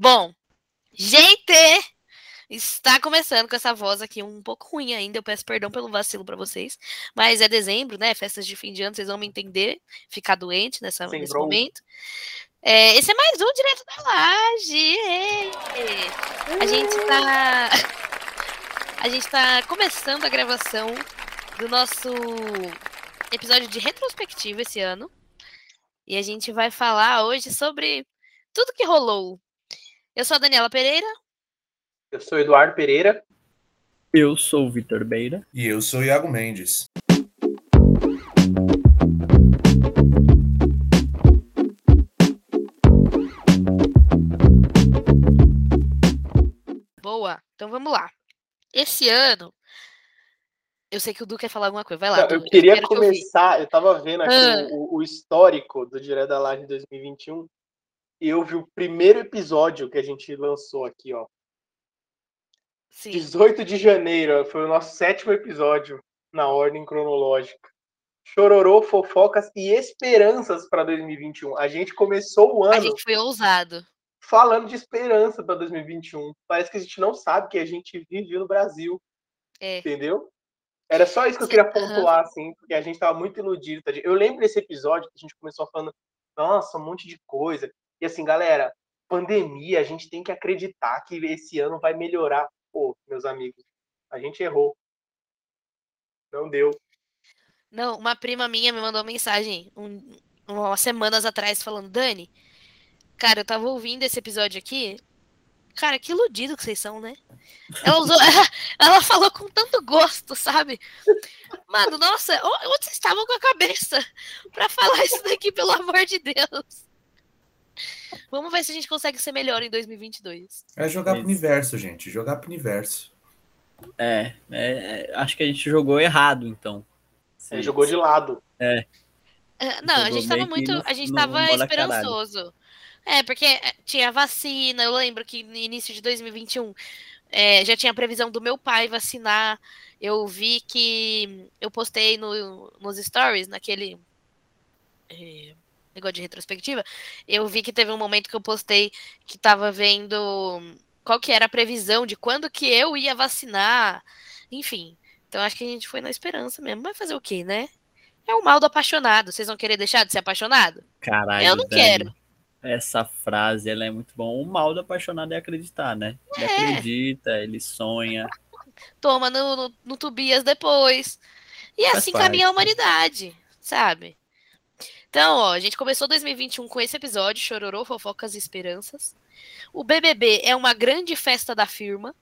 Bom, gente, está começando com essa voz aqui um pouco ruim ainda. Eu peço perdão pelo vacilo para vocês, mas é dezembro, né? Festas de fim de ano, vocês vão me entender. Ficar doente nessa, Sim, nesse momento. É, esse é mais um direto da laje. A gente tá. A gente tá começando a gravação do nosso episódio de retrospectiva esse ano. E a gente vai falar hoje sobre tudo que rolou. Eu sou a Daniela Pereira. Eu sou Eduardo Pereira. Eu sou o Vitor Beira. E eu sou Iago Mendes. Boa. Então vamos lá. Esse ano. Eu sei que o Du quer falar alguma coisa. Vai lá. Não, eu queria quero te ouvir. começar, eu tava vendo aqui Ah. o, o histórico do Direto da Laje 2021 e eu vi o primeiro episódio que a gente lançou aqui, ó. Sim. 18 de janeiro, foi o nosso sétimo episódio na ordem cronológica. Chororô, fofocas e esperanças para 2021. A gente começou o A ano gente foi ousado. falando de esperança para 2021. Parece que a gente não sabe que a gente vive no Brasil. É. Entendeu? Era só isso que eu queria pontuar, assim, porque a gente tava muito iludido. tá? Eu lembro desse episódio que a gente começou falando, nossa, um monte de coisa. E assim, galera, pandemia, a gente tem que acreditar que esse ano vai melhorar. Pô, meus amigos, a gente errou. Não deu. Não, uma prima minha me mandou uma mensagem um, umas semanas atrás falando, Dani, cara, eu tava ouvindo esse episódio aqui. Cara, que iludido que vocês são, né? Ela usou. Ela falou com tanto gosto, sabe? Mano, nossa, onde vocês estavam com a cabeça pra falar isso daqui, pelo amor de Deus? Vamos ver se a gente consegue ser melhor em 2022. É jogar pro Isso. universo, gente. Jogar pro universo. É, é, é, acho que a gente jogou errado, então. A gente jogou de lado. É, Não, a Jogou gente tava muito. no- A gente tava bola caralho. esperançoso. É, porque é, tinha vacina, eu lembro que no início de 2021 é, já tinha previsão do meu pai vacinar. Eu vi que eu postei no, nos stories, naquele é, negócio de retrospectiva. Eu vi que teve um momento que eu postei que tava vendo qual que era a previsão de quando que eu ia vacinar. Enfim. Então acho que a gente foi na esperança mesmo. Vai fazer o quê, né? É o mal do apaixonado. Vocês vão querer deixar de ser apaixonado? Caralho, Eu não Dani, quero. Essa frase, ela é muito bom. O mal do apaixonado é acreditar, né? Ele É. acredita, ele sonha. Toma no, no, no Tobias depois. E Faz assim parte. caminha a humanidade, sabe? Então, ó, a gente começou 2021 com esse episódio, Chororô, Fofocas e Esperanças. O BBB é uma grande festa da firma.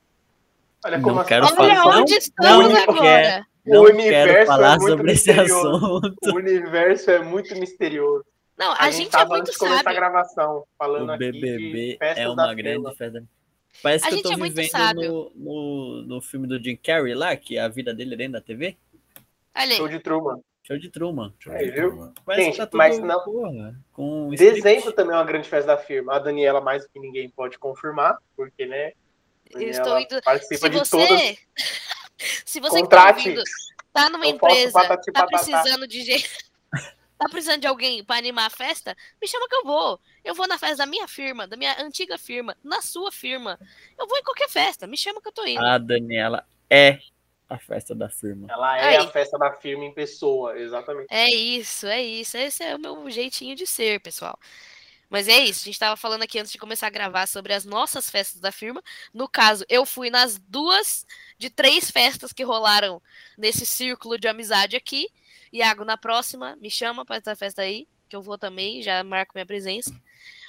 Olha Não como assim? quero Olha falar- onde não- estamos não agora. quero. O Não universo é falar muito sobre esse misterioso. assunto. O universo é muito misterioso. Não, a, A, gente, gente é tava muito começar a sábio. gravação, falando O aqui BBB é uma firma. grande festa. Parece A que eu gente tô é muito vivendo sábio. no, no, no filme do Jim Carrey lá, que a vida dele é dentro da TV. Olha Show aí. de Truman. Show de Truman. Eu Aí, ver, viu? turma. Parece Gente, que tá tudo, mas não- porra, com Dezembro script. também é uma grande festa da firma. A Daniela, mais do que ninguém, pode confirmar, porque, né? Eu estou indo. participa Se de você. todas. Se você que tá Contrate. ouvindo, tá numa Eu posso empresa, patati tá precisando de gente. Tá precisando de alguém pra animar a festa? Me chama que eu vou. Eu vou na festa da minha firma, da minha antiga firma, na sua firma. Eu vou em qualquer festa. Me chama que eu tô indo. A Daniela é a festa da firma. Ela é Aí. a festa da firma em pessoa, exatamente. É isso, é isso. Esse é o meu jeitinho de ser, pessoal. Mas é isso, a gente tava falando aqui antes de começar a gravar sobre as nossas festas da firma. No caso, eu fui nas duas de três festas que rolaram nesse círculo de amizade aqui. Iago, na próxima, me chama pra essa festa aí, que eu vou também, já marco minha presença.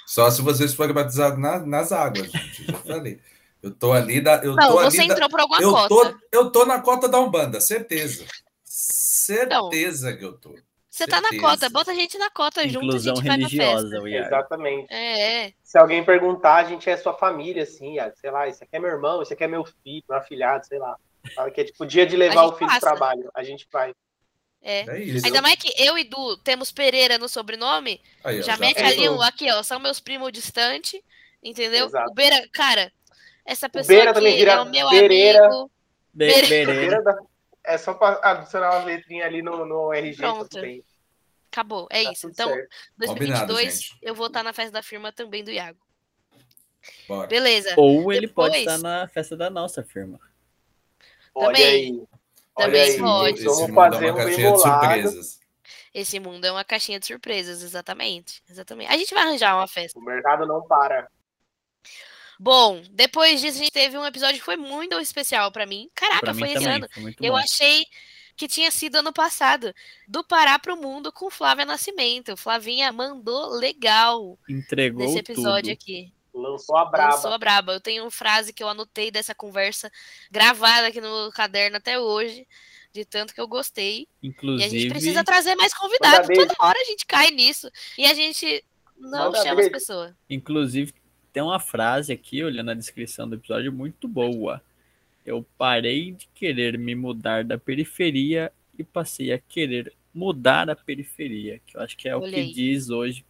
Só se vocês forem batizados na- nas águas, gente. Já falei. Eu tô ali da. Eu Não, tô você ali da- entrou por alguma eu cota. tô, eu tô na cota da Umbanda, certeza. Certeza que eu tô. Você tá na certeza. cota, bota a gente na cota junto, a Inclusão gente vai pra religiosa, festa. o Iago. Exatamente. É, é. Se alguém perguntar, a gente é sua família, assim, ah, sei lá, esse aqui é meu irmão, esse aqui é meu filho, meu afilhado, sei lá. Fala que é tipo dia de levar A o gente filho passa. pro trabalho. A gente vai. é. É isso. Ainda mais que eu e Du temos Pereira no sobrenome, Aí, ó, já mete é ali um, aqui, ó, são meus primos distantes, entendeu? Exato. O Beira, cara, essa pessoa Beira também vira é o meu Bereira. amigo. Be- Bereira. Da- É só pra adicionar uma letrinha ali no, no RG. Pronto. Acabou, é Tá isso. Então, certo. 2022, Combinado, eu vou estar na festa da firma também do Iago. Bora. Beleza. Ou ele pode estar na festa da nossa firma. Olha Também. Olha Também aí. Esse mundo, pode. esse Vamos é fazer uma um caixinha de embolado. surpresas. Esse mundo é uma caixinha de surpresas, exatamente. Exatamente. A gente vai arranjar uma festa. O mercado não para. Bom, depois disso a gente teve um episódio que foi muito especial pra mim. Caraca, Pra mim foi esse também. ano. Foi Eu bom. achei que tinha sido ano passado. Do Pará pro Mundo com Flávia Nascimento. Flavinha mandou legal Entregou nesse episódio tudo. aqui. Lançou a braba. Lançou a braba. Eu tenho uma frase que eu anotei dessa conversa gravada aqui no caderno até hoje, de tanto que eu gostei. E a Inclusive, gente precisa trazer mais convidados. Toda hora a gente cai nisso. E a gente não Manda chama as pessoas. inclusive, tem uma frase aqui, olhando a descrição do episódio, muito boa. Eu parei de querer me mudar da periferia e passei a querer mudar a periferia, que eu acho que é o Olha que aí. diz hoje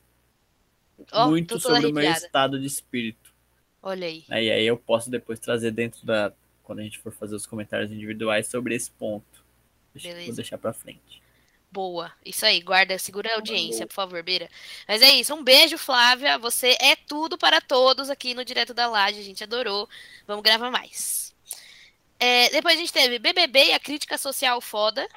Ó, muito sobre o meu estado de espírito. Olha aí. E aí eu posso depois trazer dentro da. Quando a gente for fazer os comentários individuais sobre esse ponto. Deixa, vou deixar pra frente. Boa. Isso aí, guarda, segura a audiência, por favor, Beira. Mas é isso. Um beijo, Flávia. Você é tudo para todos aqui no Direto da Laje. A gente adorou. Vamos gravar mais. É, depois a gente teve BBB e a crítica social foda.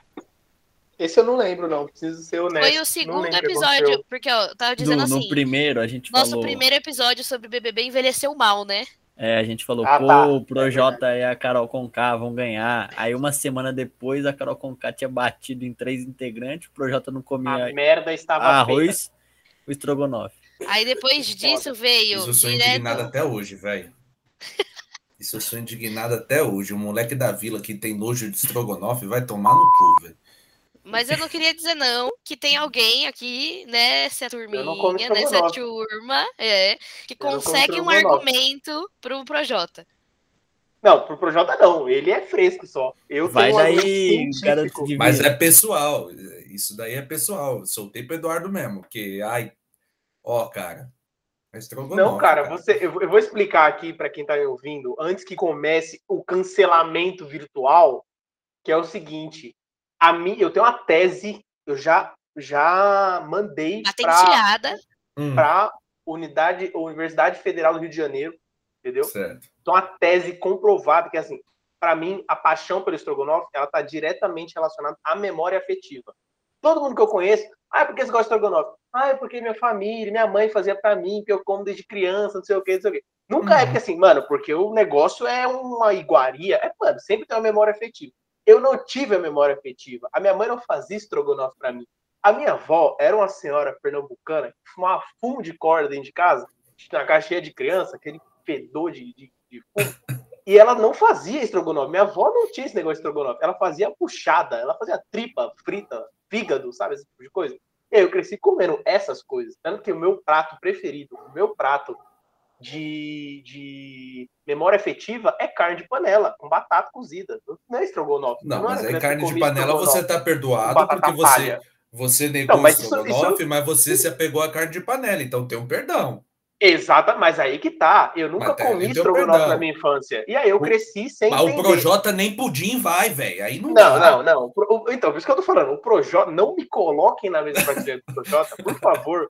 Esse eu não lembro, não. Preciso ser honesto. Foi o segundo episódio, porque ó, eu tava No, dizendo no assim. primeiro a gente Nosso falou. primeiro episódio sobre BBB envelheceu mal, né? É, a gente falou, Ah, pô, tá. o Projota e a Carol Conká vão ganhar. Aí uma semana depois a Carol Conká tinha batido em três integrantes, o Projota não A comia merda estava feita. arroz, o estrogonofe. Aí depois disso veio Isso eu sou direto. indignado até hoje, velho. Isso eu sou indignado até hoje. O moleque da vila que tem nojo de estrogonofe vai tomar no cu, velho. Mas eu não queria dizer não que tem alguém aqui nessa como turminha, nessa estrogonofe. turma, é, que Eu consegue um argumento pro Projota. Não, pro Projota não. Ele é fresco só. Eu Vai um daí, de Mas é pessoal. Isso daí é pessoal. Soltei pro Eduardo mesmo. Porque, ai, ó, cara. É Não, cara, você, eu, eu vou explicar aqui para quem tá me ouvindo, antes que comece o cancelamento virtual, que é o seguinte: a mim, eu tenho uma tese, eu já já mandei para. Hum, para unidade Universidade Federal do Rio de Janeiro, entendeu? certo. Então, a tese comprovada que, assim, para mim, a paixão pelo estrogonofe, ela está diretamente relacionada à memória afetiva. Todo mundo que eu conheço, ah, é porque você gosta de estrogonofe? Ah, é porque minha família, minha mãe fazia para mim, que eu como desde criança, não sei o quê, não sei o quê. Nunca é Uhum. porque, assim, mano, porque o negócio é uma iguaria. É, mano, sempre tem uma memória afetiva. Eu não tive a memória afetiva. A minha mãe não fazia estrogonofe para mim. A minha avó era uma senhora pernambucana que fumava fumo de corda dentro de casa, na casa cheia de criança, aquele fedor de, de, de fumo. E ela não fazia estrogonofe. Minha avó não tinha esse negócio de estrogonofe. Ela fazia puxada, ela fazia tripa, frita, fígado, sabe? Esse tipo de coisa. E aí eu cresci comendo essas coisas. Tanto que o meu prato preferido, o meu prato de, de memória afetiva é carne de panela, com batata cozida. Não é estrogonofe. Não, Eu mas era aí criança carne de panela você estrogonofe tá perdoado porque você, você negou mas o estrogonofe, isso- mas você se apegou à carne de panela, então tem um perdão. Exata, mas aí que tá. Eu nunca Mas tá, comi estrogonofe na minha infância. E aí eu O- cresci sem Mas o entender. Projota nem pudim vai, velho. Aí não, Não, dá. não, não. O o- Então, por isso que eu tô falando. O Projota, não me coloquem na mesma prateleira do Projota, por favor,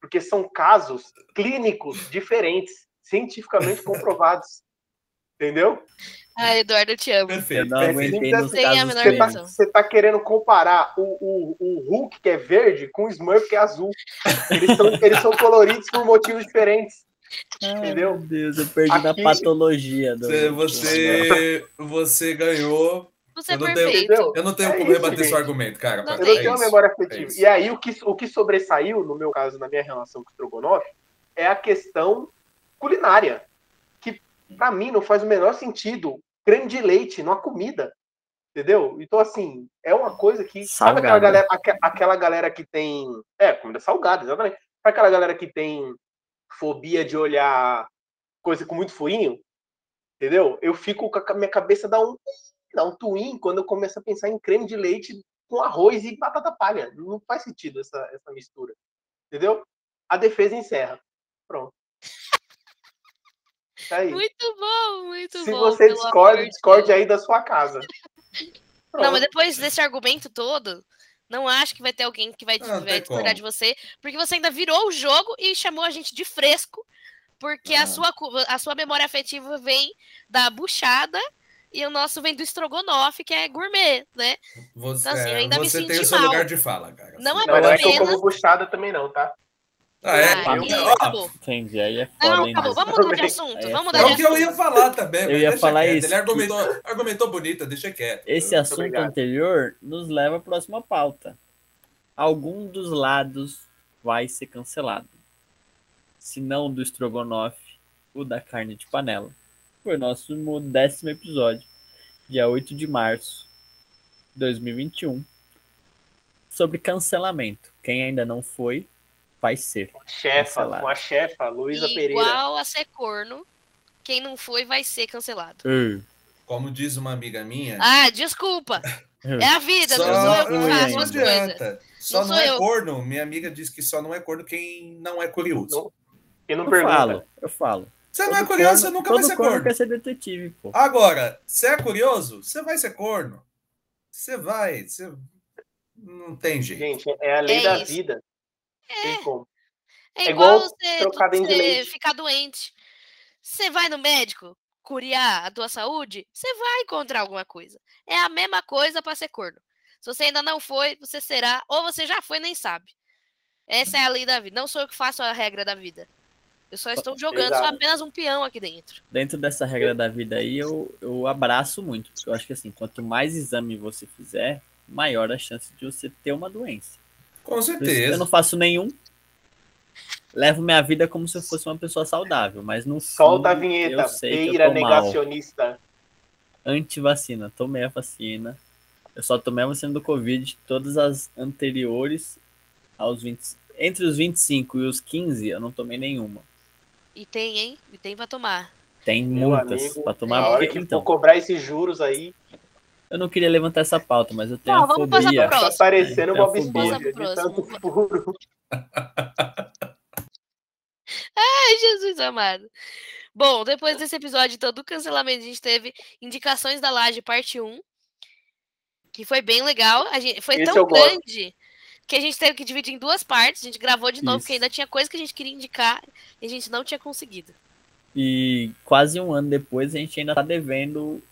porque são casos clínicos diferentes, cientificamente comprovados. Entendeu? Ah, Eduardo, eu te amo. Perfeito. Eu não aguentei nos casos Você tá, você tá querendo comparar o, o, o Hulk, que é verde, com o Smurf, que é azul. Eles são, eles são coloridos por motivos diferentes. entendeu? Meu Deus, eu perdi na Aqui- patologia. Do... Você, você, você ganhou. Você é Eu não tenho- perfeito. Entendeu? Eu não tenho É como isso, rebater gente. seu argumento, cara. Não Eu não é tenho uma memória É afetiva. isso. e aí, o que, o que sobressaiu, no meu caso, na minha relação com o Strogonoff, é a questão culinária. Que, pra mim, não faz o menor sentido creme de leite numa comida. Entendeu? Então, assim, é uma coisa que. Sabe aquela galera, aque- aquela galera que tem. É, comida salgada, exatamente. Sabe aquela galera que tem fobia de olhar coisa com muito furinho? Entendeu? Eu fico com a minha cabeça dá um, dá um twin quando eu começo a pensar em creme de leite com arroz e batata palha. Não faz sentido essa, essa mistura. Entendeu? A defesa encerra. Pronto. Tá aí. Muito bom, muito Se bom. você pelo discorda, discorde Deus. aí da sua casa. Não, mas Pronto. depois desse argumento todo, não acho que vai ter alguém que vai, Não, vai discordar de você, porque você ainda virou o jogo e chamou a gente de fresco Porque Ah. a, sua, a sua memória afetiva vem da buchada e o nosso vem do estrogonofe, que é gourmet, né? Você, Então, assim, eu é, ainda me você tem senti o seu mal. lugar de fala, cara. Não é Não, não é que eu apenas- como buchada também não, tá? Ah, é? Ah, eu- e acabou. Entendi, aí é foda, Não, acabou. Vamos mudar de assunto. É Vamos mudar É de o que eu ia falar também. mas Eu ia falar quieto. isso, Ele argumentou, argumentou bonita, deixa quieto. Esse Muito assunto obrigado. anterior nos leva à próxima pauta. Algum dos lados vai ser cancelado. Se não do estrogonofe, o da carne de panela. Foi nosso décimo episódio, dia 8 de março de 2021, sobre cancelamento. Quem ainda não foi, vai ser. Chefa, Cancelado. com a chefa, Luísa Pereira. Igual a ser corno, quem não foi vai ser cancelado. Uh, Como diz uma amiga minha. Ah, desculpa. É a vida, só, não sou eu que faço as não coisas. adianta. Só Não não, é eu. corno. Minha amiga disse que só não é corno quem não é curioso. Não. Quem não eu pergunta. falo, eu falo. Você não é curioso, corno- você nunca vai ser corno corno. quer ser detetive, pô. Agora, você é curioso, você vai ser corno. Você vai. Você... Não tem jeito. Gente, é a lei É da isso. vida. Como. É É igual, igual você, ficar doente. Você vai no médico curiar a tua saúde, você vai encontrar alguma coisa. É a mesma coisa para ser corno. Se você ainda não foi, você será, ou você já foi nem sabe. Essa é a lei da vida. Não sou eu que faço a regra da vida. Eu só estou jogando, sou Exato. apenas um peão aqui dentro. Dentro dessa regra da vida aí, eu, eu abraço muito. Porque eu acho que assim, quanto mais exame você fizer, maior a chance de você ter uma doença. Com certeza. Eu não faço nenhum. Levo minha vida como se eu fosse uma pessoa saudável, mas no Solta a vinheta. eu sei que eu Beira tô mal. negacionista. Antivacina, tomei a vacina. Eu só tomei a vacina do Covid, todas as anteriores aos 20, entre os 25 e os 15, eu não tomei nenhuma. E tem, hein? E tem pra tomar. Tem Meu muitas amigo, pra tomar. hora porque- que então, for cobrar esses juros aí, eu não queria levantar essa pauta, mas eu tenho Não, a vamos passar fobia. pro tá Próximo. parecendo Bob a fobia. Esponja, de tanto furo. Ai, Jesus amado. Bom, depois desse episódio, então, do cancelamento, a gente teve indicações da Laje, parte 1. Que foi bem legal. A gente, foi Esse tão grande que a gente teve que dividir em duas partes. A gente gravou de novo, Isso. porque ainda tinha coisa que a gente queria indicar e a gente não tinha conseguido. E quase um ano depois a gente ainda tá devendo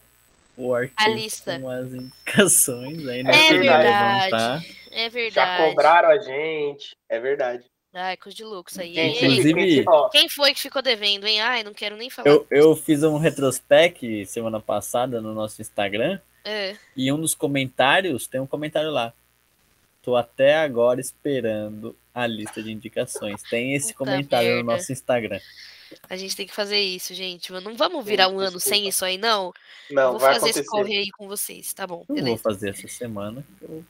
o arquivo A lista. com as indicações. Ainda É verdade. levantar. É Já verdade. cobraram a gente. É verdade. Ai, coisa de louco isso aí. Gente, Inclusive- Quem foi que ficou devendo, hein? Ai, não quero nem falar. Eu, eu fiz um retrospect semana passada no nosso Instagram É. e um dos comentários, tem um comentário lá. Tô até agora esperando a lista de indicações. Tem esse Puta comentário no merda. nosso Instagram. A gente tem que fazer isso, gente. Não vamos virar um ano sem isso aí, não? não, Vou vai fazer esse acontecer. correio aí com vocês, tá bom? Não vou Beleza. fazer essa semana. Eu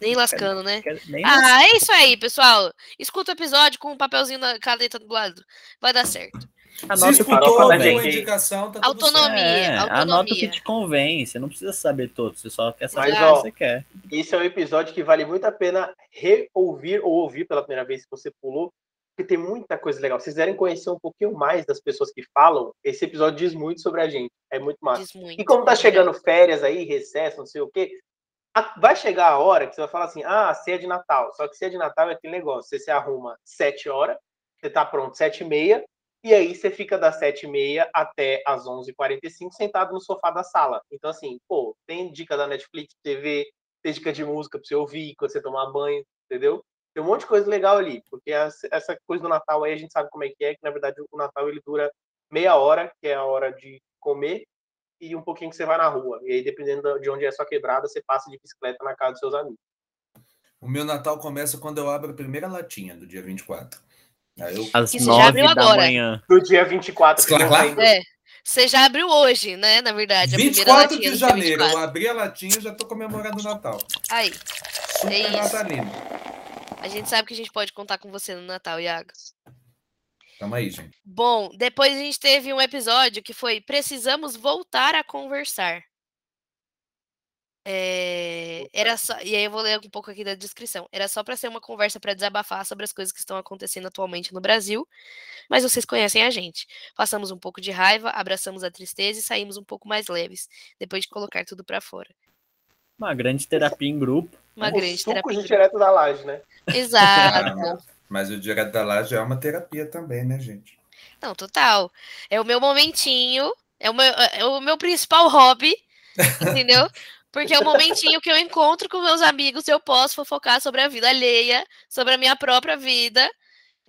Nem lascando, né? nem Ah, é isso aí, pessoal. Escuta o episódio com um papelzinho na caneta do lado. Vai dar certo. Se anota o que te farofa escutou, da deu convém. uma gente. indicação, tá tudo Autonomia. É, autonomia. anota o que te convém. Você não precisa saber todos, você só quer saber Mas, o ó, que você quer. Esse é um episódio que vale muito a pena reouvir ou ouvir pela primeira vez que você pulou, porque tem muita coisa legal. Se vocês quiserem conhecer um pouquinho mais das pessoas que falam, esse episódio diz muito sobre a gente. É muito massa. Diz muito. E como tá chegando férias aí, recesso, não sei o quê, a- vai chegar a hora que você vai falar assim, ah, ceia de Natal. Só que ceia de Natal é aquele negócio, você se arruma sete horas, você tá pronto sete e meia, e aí você fica das sete e meia até as 11h45 sentado no sofá da sala. Então, assim, pô, tem dica da Netflix, TV, tem dica de música pra você ouvir quando você tomar banho, entendeu? Tem um monte de coisa legal ali, porque essa coisa do Natal aí a gente sabe como é que é, que na verdade o Natal ele dura meia hora, que é a hora de comer, e um pouquinho que você vai na rua. E aí, dependendo de onde é a sua quebrada, você passa de bicicleta na casa dos seus amigos. O meu Natal começa quando eu abro a primeira latinha do dia 24. Eu Às Isso já abriu nove da agora. manhã. Do dia 24, que Claro, É. Você já abriu hoje, né? Na verdade. A primeira 24 latinha de janeiro, eu 24. abri a latinha e já tô comemorando o Natal. Aí. Super É isso. natalino. A gente sabe que a gente pode contar com você no Natal, Iago. Tamo aí, gente. Bom, depois a gente teve um episódio que foi Precisamos Voltar a Conversar. É, era só, e aí eu vou ler um pouco aqui da descrição. Era só para ser uma conversa para desabafar sobre as coisas que estão acontecendo atualmente no Brasil, mas vocês conhecem a gente. Passamos um pouco de raiva, abraçamos a tristeza e saímos um pouco mais leves, depois de colocar tudo para fora. Uma grande terapia em grupo. Uma o grande terapia. de direto da laje, né? Exato. Mas o direto da laje é uma terapia também, né, gente? Não, total. É o meu momentinho, é o meu, é o meu principal hobby, entendeu? Porque é o momentinho que eu encontro com meus amigos eu posso fofocar sobre a vida alheia, sobre a minha própria vida,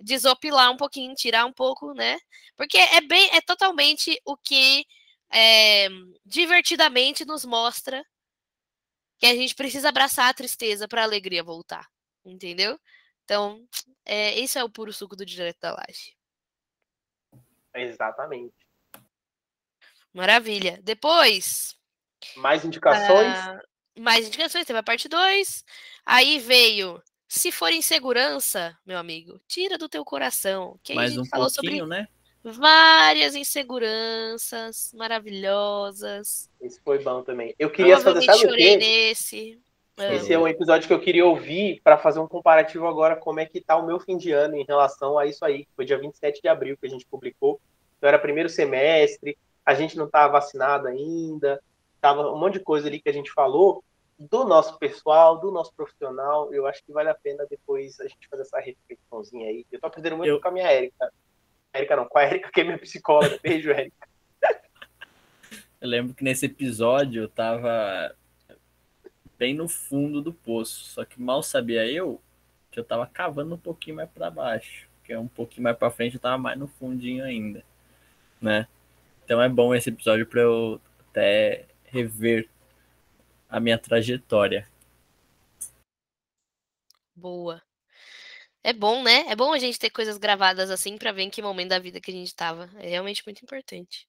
desopilar um pouquinho, tirar um pouco, né? Porque é bem, é totalmente o que é, divertidamente nos mostra que a gente precisa abraçar a tristeza para a alegria voltar, entendeu? Então, é, esse é o puro suco do direto da laje. Exatamente. Maravilha. Depois. Mais indicações? Ah, mais indicações, teve a parte 2. Aí veio. Se for insegurança, meu amigo, tira do teu coração. Que Mais um falou sobre né? Várias inseguranças maravilhosas. Esse foi bom também. Eu queria fazer, sabe chorei o quê? nesse. Esse é um episódio que eu queria ouvir para fazer um comparativo agora como é que tá o meu fim de ano em relação a isso aí. Foi dia 27 de abril que a gente publicou. Então era primeiro semestre, a gente não estava vacinado ainda, tava um monte de coisa ali que a gente falou do nosso pessoal, do nosso profissional. Eu acho que vale a pena depois a gente fazer essa reflexãozinha aí. Eu tô aprendendo muito eu... com a minha Érica. Érica não, com a Érica, que é minha psicóloga. Beijo, Érica. Eu lembro que nesse episódio eu tava bem no fundo do poço. Só que mal sabia eu que eu tava cavando um pouquinho mais para baixo. Que é um pouquinho mais para frente eu tava mais no fundinho ainda, né? Então é bom esse episódio para eu até rever a minha trajetória. Boa. É bom, né? É bom a gente ter coisas gravadas assim para ver em que momento da vida que a gente tava. É realmente muito importante.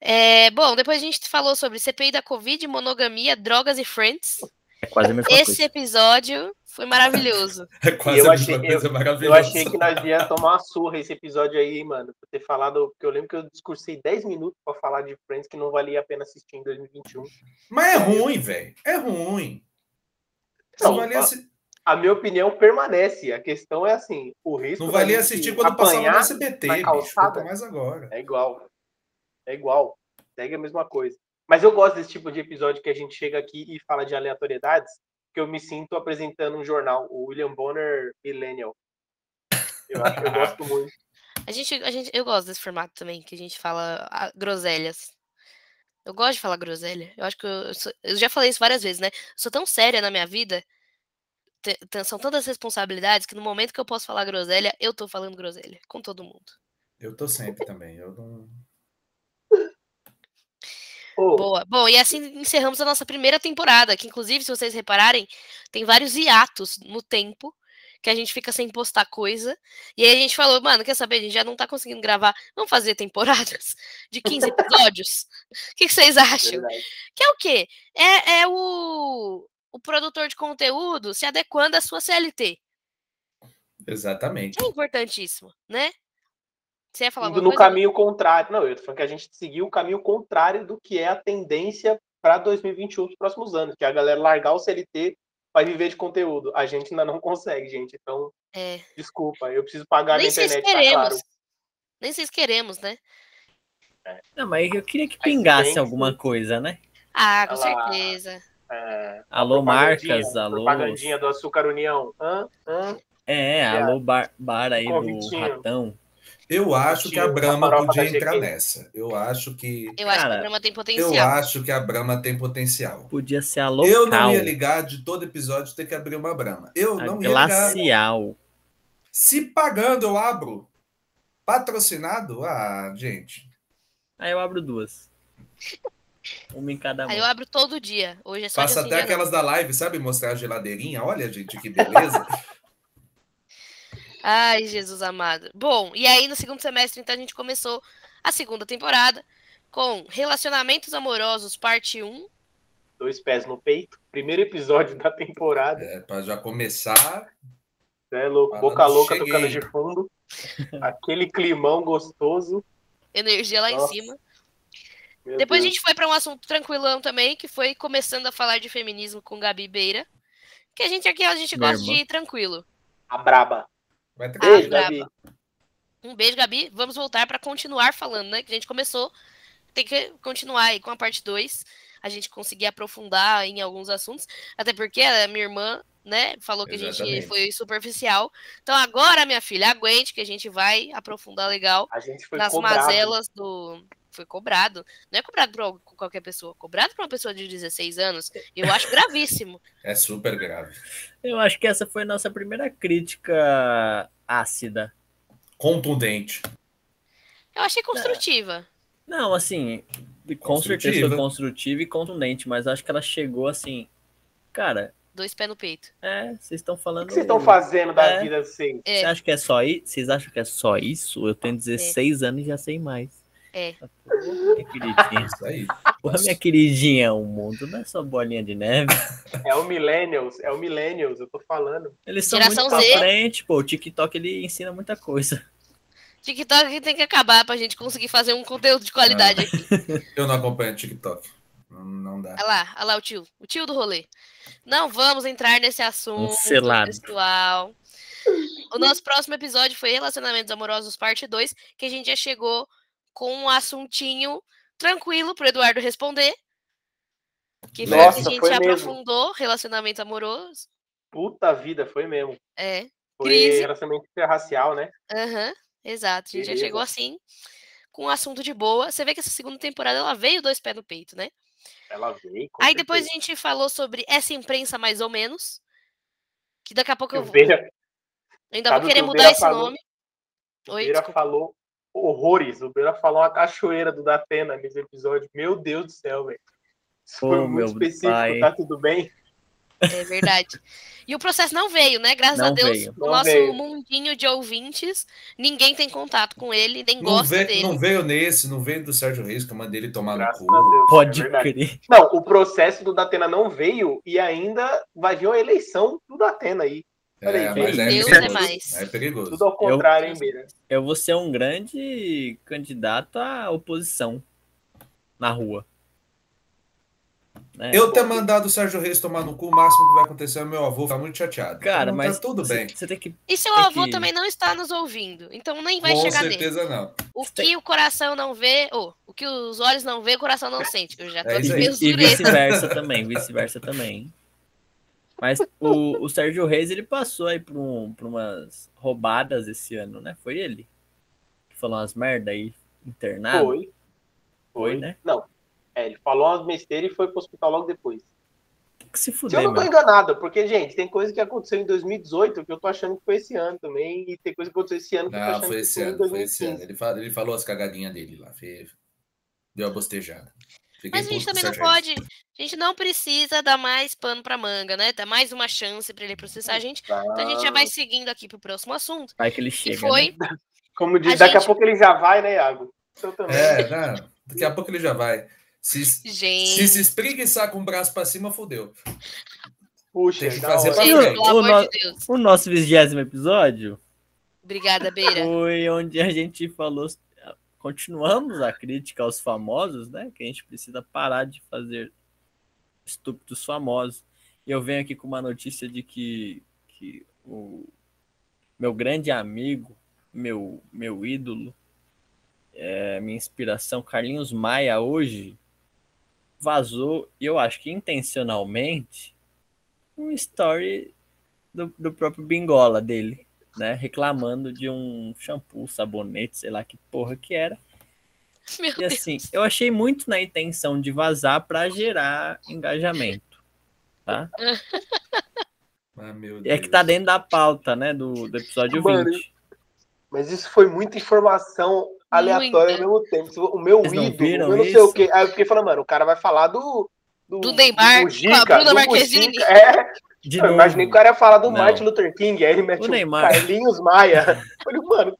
É, bom, depois a gente falou sobre CPI da Covid, monogamia, drogas e friends. É quase a mesma Esse coisa. episódio foi maravilhoso. É quase eu a achei, mesma coisa eu, maravilhosa. eu achei que nós ia tomar uma surra esse episódio aí, mano. Por ter falado, porque eu lembro que eu discursei 10 minutos para falar de Friends que não valia a pena assistir em 2021. Mas é ruim, velho. É ruim. Não, valia a, a, minha opinião permanece. A questão é assim, o risco. Não valia assistir quando passava no SBT, bicho. mais agora. É igual. É igual segue a mesma coisa. Mas eu gosto desse tipo de episódio que a gente chega aqui e fala de aleatoriedades, que eu me sinto apresentando um jornal, o William Bonner Millennial. Eu acho que eu gosto muito. A gente, a gente, eu gosto desse formato também, que a gente fala a, groselhas. Eu gosto de falar groselha. Eu acho que eu, eu, sou, eu, já falei isso várias vezes, né? Eu sou tão séria na minha vida, são tantas responsabilidades que no momento que eu posso falar groselha, eu tô falando groselha com todo mundo. Eu tô sempre também. Eu não Oh. Boa. Bom, e assim encerramos a nossa primeira temporada, que inclusive, se vocês repararem, tem vários hiatos no tempo que a gente fica sem postar coisa. E aí a gente falou, mano, quer saber? A gente já não tá conseguindo gravar. Vamos fazer temporadas de 15 episódios? O que, que, vocês acham? Verdade. Que é o quê? É, é o, o produtor de conteúdo se adequando à sua CLT. Exatamente. É importantíssimo, né? Você ia falar Indo no coisa? caminho contrário. Não, eu tô falando que a gente seguiu o caminho contrário do que é a tendência para 2021 dos próximos anos, que é a galera largar o CLT para viver de conteúdo. A gente ainda não consegue, gente. Então, é. desculpa, eu preciso pagar Nem a internet, tá queremos. Tá claro. Nem vocês queremos, né? É. Não, mas eu queria que pingasse alguma coisa, né? Ah, com Ela... certeza. É, alô, marcas, alô. Propagandinha do Açúcar União. Hã? Hã? É, é, alô, bar, bar aí do Ratão. Eu acho que a Brahma podia entrar nessa. Eu acho que. Eu acho Cara, que a Brahma tem potencial. Eu acho que a Brahma tem potencial. Podia ser a local. Eu não ia ligar de todo episódio ter que abrir uma Brahma. Eu a não ia glacial. ligar. Se pagando eu abro. Patrocinado? Ah, gente. Aí eu abro duas. Uma em cada mão. Aí eu abro todo dia. Hoje é só Passa até aquelas da live, sabe? Mostrar a geladeirinha. Olha, gente, que beleza. Ai, Jesus amado. Bom, e aí no segundo semestre, então, a gente começou a segunda temporada com Relacionamentos Amorosos, parte 1. Dois pés no peito. Primeiro episódio da temporada. É, pra já começar. É louco, boca louca cheguei. tocando de fundo. Aquele climão gostoso. Energia lá Nossa. em cima. Meu Depois Deus. a gente foi para um assunto tranquilão também, que foi começando a falar de feminismo com Gabi Beira. Que a gente aqui a gente gosta de ir tranquilo. A braba. Vai ter beijo, Gabi. Um beijo, Gabi. Vamos voltar para continuar falando, né? Que a gente começou, tem que continuar aí com a parte 2. A gente conseguir aprofundar em alguns assuntos. Até porque a minha irmã né? Falou que a gente Exatamente. foi superficial. Então agora, minha filha, aguente que a gente vai aprofundar legal A gente foi nas cobrado. mazelas do. Foi cobrado. Não é cobrado por qualquer pessoa, cobrado por uma pessoa de 16 anos. Eu acho gravíssimo. É super grave. Eu acho que essa foi a nossa primeira crítica ácida. Contundente. Eu achei construtiva. Não, assim, com certeza foi Construtiva. construtiva e contundente, mas acho que ela chegou assim. Cara, Dois pés no peito. é, vocês estão O falando. que vocês estão fazendo da É. vida assim? É. Você acha que é só isso? Vocês acham que é só isso? Eu tenho 16 anos e já sei mais. É. Porra, minha queridinha. Isso aí. Porra, minha queridinha, o mundo não é só bolinha de neve. É o Millennials, é o Millennials, eu tô falando. Eles são Geração muito pra Z. frente, pô. O TikTok ele ensina muita coisa. TikTok tem que acabar pra gente conseguir fazer um conteúdo de qualidade aqui. Eu não acompanho TikTok. Não, não dá. Olha lá, olha lá o tio. O tio do rolê. Não vamos entrar nesse assunto, Cancelado. pessoal. O nosso próximo episódio foi Relacionamentos Amorosos, parte 2, que a gente já chegou com um assuntinho tranquilo pro Eduardo responder. Que foi Nossa, que a gente foi mesmo. aprofundou relacionamento amoroso. Puta vida, foi mesmo. É, Foi Crise. relacionamento interracial, né? aham, exato. A gente já Beleza. chegou assim, com um assunto de boa. Você vê que essa segunda temporada ela veio dois pés no peito, né? Ela veio. Aí depois a certeza. gente falou sobre essa imprensa mais ou menos. Que daqui a pouco eu, O vou- Beira, ainda sabe vou querer mudar esse falou? nome. o Oi, Beira desculpa. falou horrores. O Beira falou uma cachoeira do Datena nesse episódio. Meu Deus do céu, velho. Isso foi Oh, muito meu específico, pai. tá tudo bem? É verdade. E o processo não veio, né? Graças a Não Deus, veio. o Não nosso veio. mundinho de ouvintes, ninguém tem contato com ele, nem Não, gosta veio, dele. não veio nesse, não veio do Sérgio Reis, que eu mandei ele tomar Graças no cu. a Deus. Pode é crer. Não, o processo do Datena não veio e ainda vai vir uma eleição do Datena aí. Peraí, É, mas é Deus é mais. É perigoso. Tudo ao contrário, hein, Beira? Eu vou ser um grande candidato à oposição na rua. Né? Eu ter mandado o Sérgio Reis tomar no cu, o máximo que vai acontecer é meu avô ficar muito chateado. Cara, Então, mas Tá tudo você- bem. Você tem que. E seu Tem avô que- também não está nos ouvindo, então nem vai Com chegar nele. certeza não. O Tem- que o coração não vê, ou o que os olhos não vê, o coração não sente. Eu já tô É aí. E, e vice-versa também, vice-versa também. Mas o, o Sérgio Reis, ele passou aí por, um, por umas roubadas esse ano, né? Foi ele? Que falou umas merda aí, internado. Foi. Foi, né? Não. É, ele falou umas besteiras e foi pro hospital logo depois. Tem que se Se eu fuder, não tô mano. enganado, porque, gente, tem coisa que aconteceu em 2018 que eu tô achando que foi esse ano também, e tem coisa que aconteceu esse ano que eu tô Não, achando foi que esse foi em ano, foi esse 2015. ano. Ele, fa- ele falou as cagadinhas dele lá. fe- Deu a bostejada. Fiquei Mas a gente também não pode. A gente não precisa dar mais pano pra manga, né? Dar mais uma chance pra ele processar a gente. Então a gente já vai seguindo aqui pro próximo assunto. Vai que ele chega, foi. né? Como diz, A daqui a gente- pouco ele já vai, né, Iago? Eu também. É, não, daqui a pouco ele já vai. Se, se Gente. se espreguiçar com o braço pra cima, fodeu. Puxa, Tem que fazer pra Gente, O amor no- de Deus. O nosso vigésimo episódio Obrigada, Beira. foi onde a gente falou. Continuamos a crítica aos famosos, né? Que a gente precisa parar de fazer estúpidos famosos. E eu venho aqui com uma notícia de que, que o meu grande amigo, meu, meu ídolo, é, minha inspiração, Carlinhos Maia, hoje vazou, eu acho que intencionalmente, um story do, do próprio Bingola dele, né? Reclamando de um shampoo, sabonete, sei lá que porra que era. Meu E Deus. assim, eu achei muito na intenção de vazar para gerar engajamento, tá? Ah, meu É que tá dentro da pauta, né, do, do episódio Mano, 20. Mas isso foi muita informação aleatória Muita. ao mesmo tempo. O meu ídolo, eu não sei isso? o quê. Aí eu fiquei falando, mano, o cara vai falar do. Do Neymar com a Mujica, Bruna do Marquezine. Mujica. É, De eu novo, imaginei que o cara ia falar do Não. Martin Luther King, aí ele mete O Neymar. Carlinhos Maia. Eu falei, mano,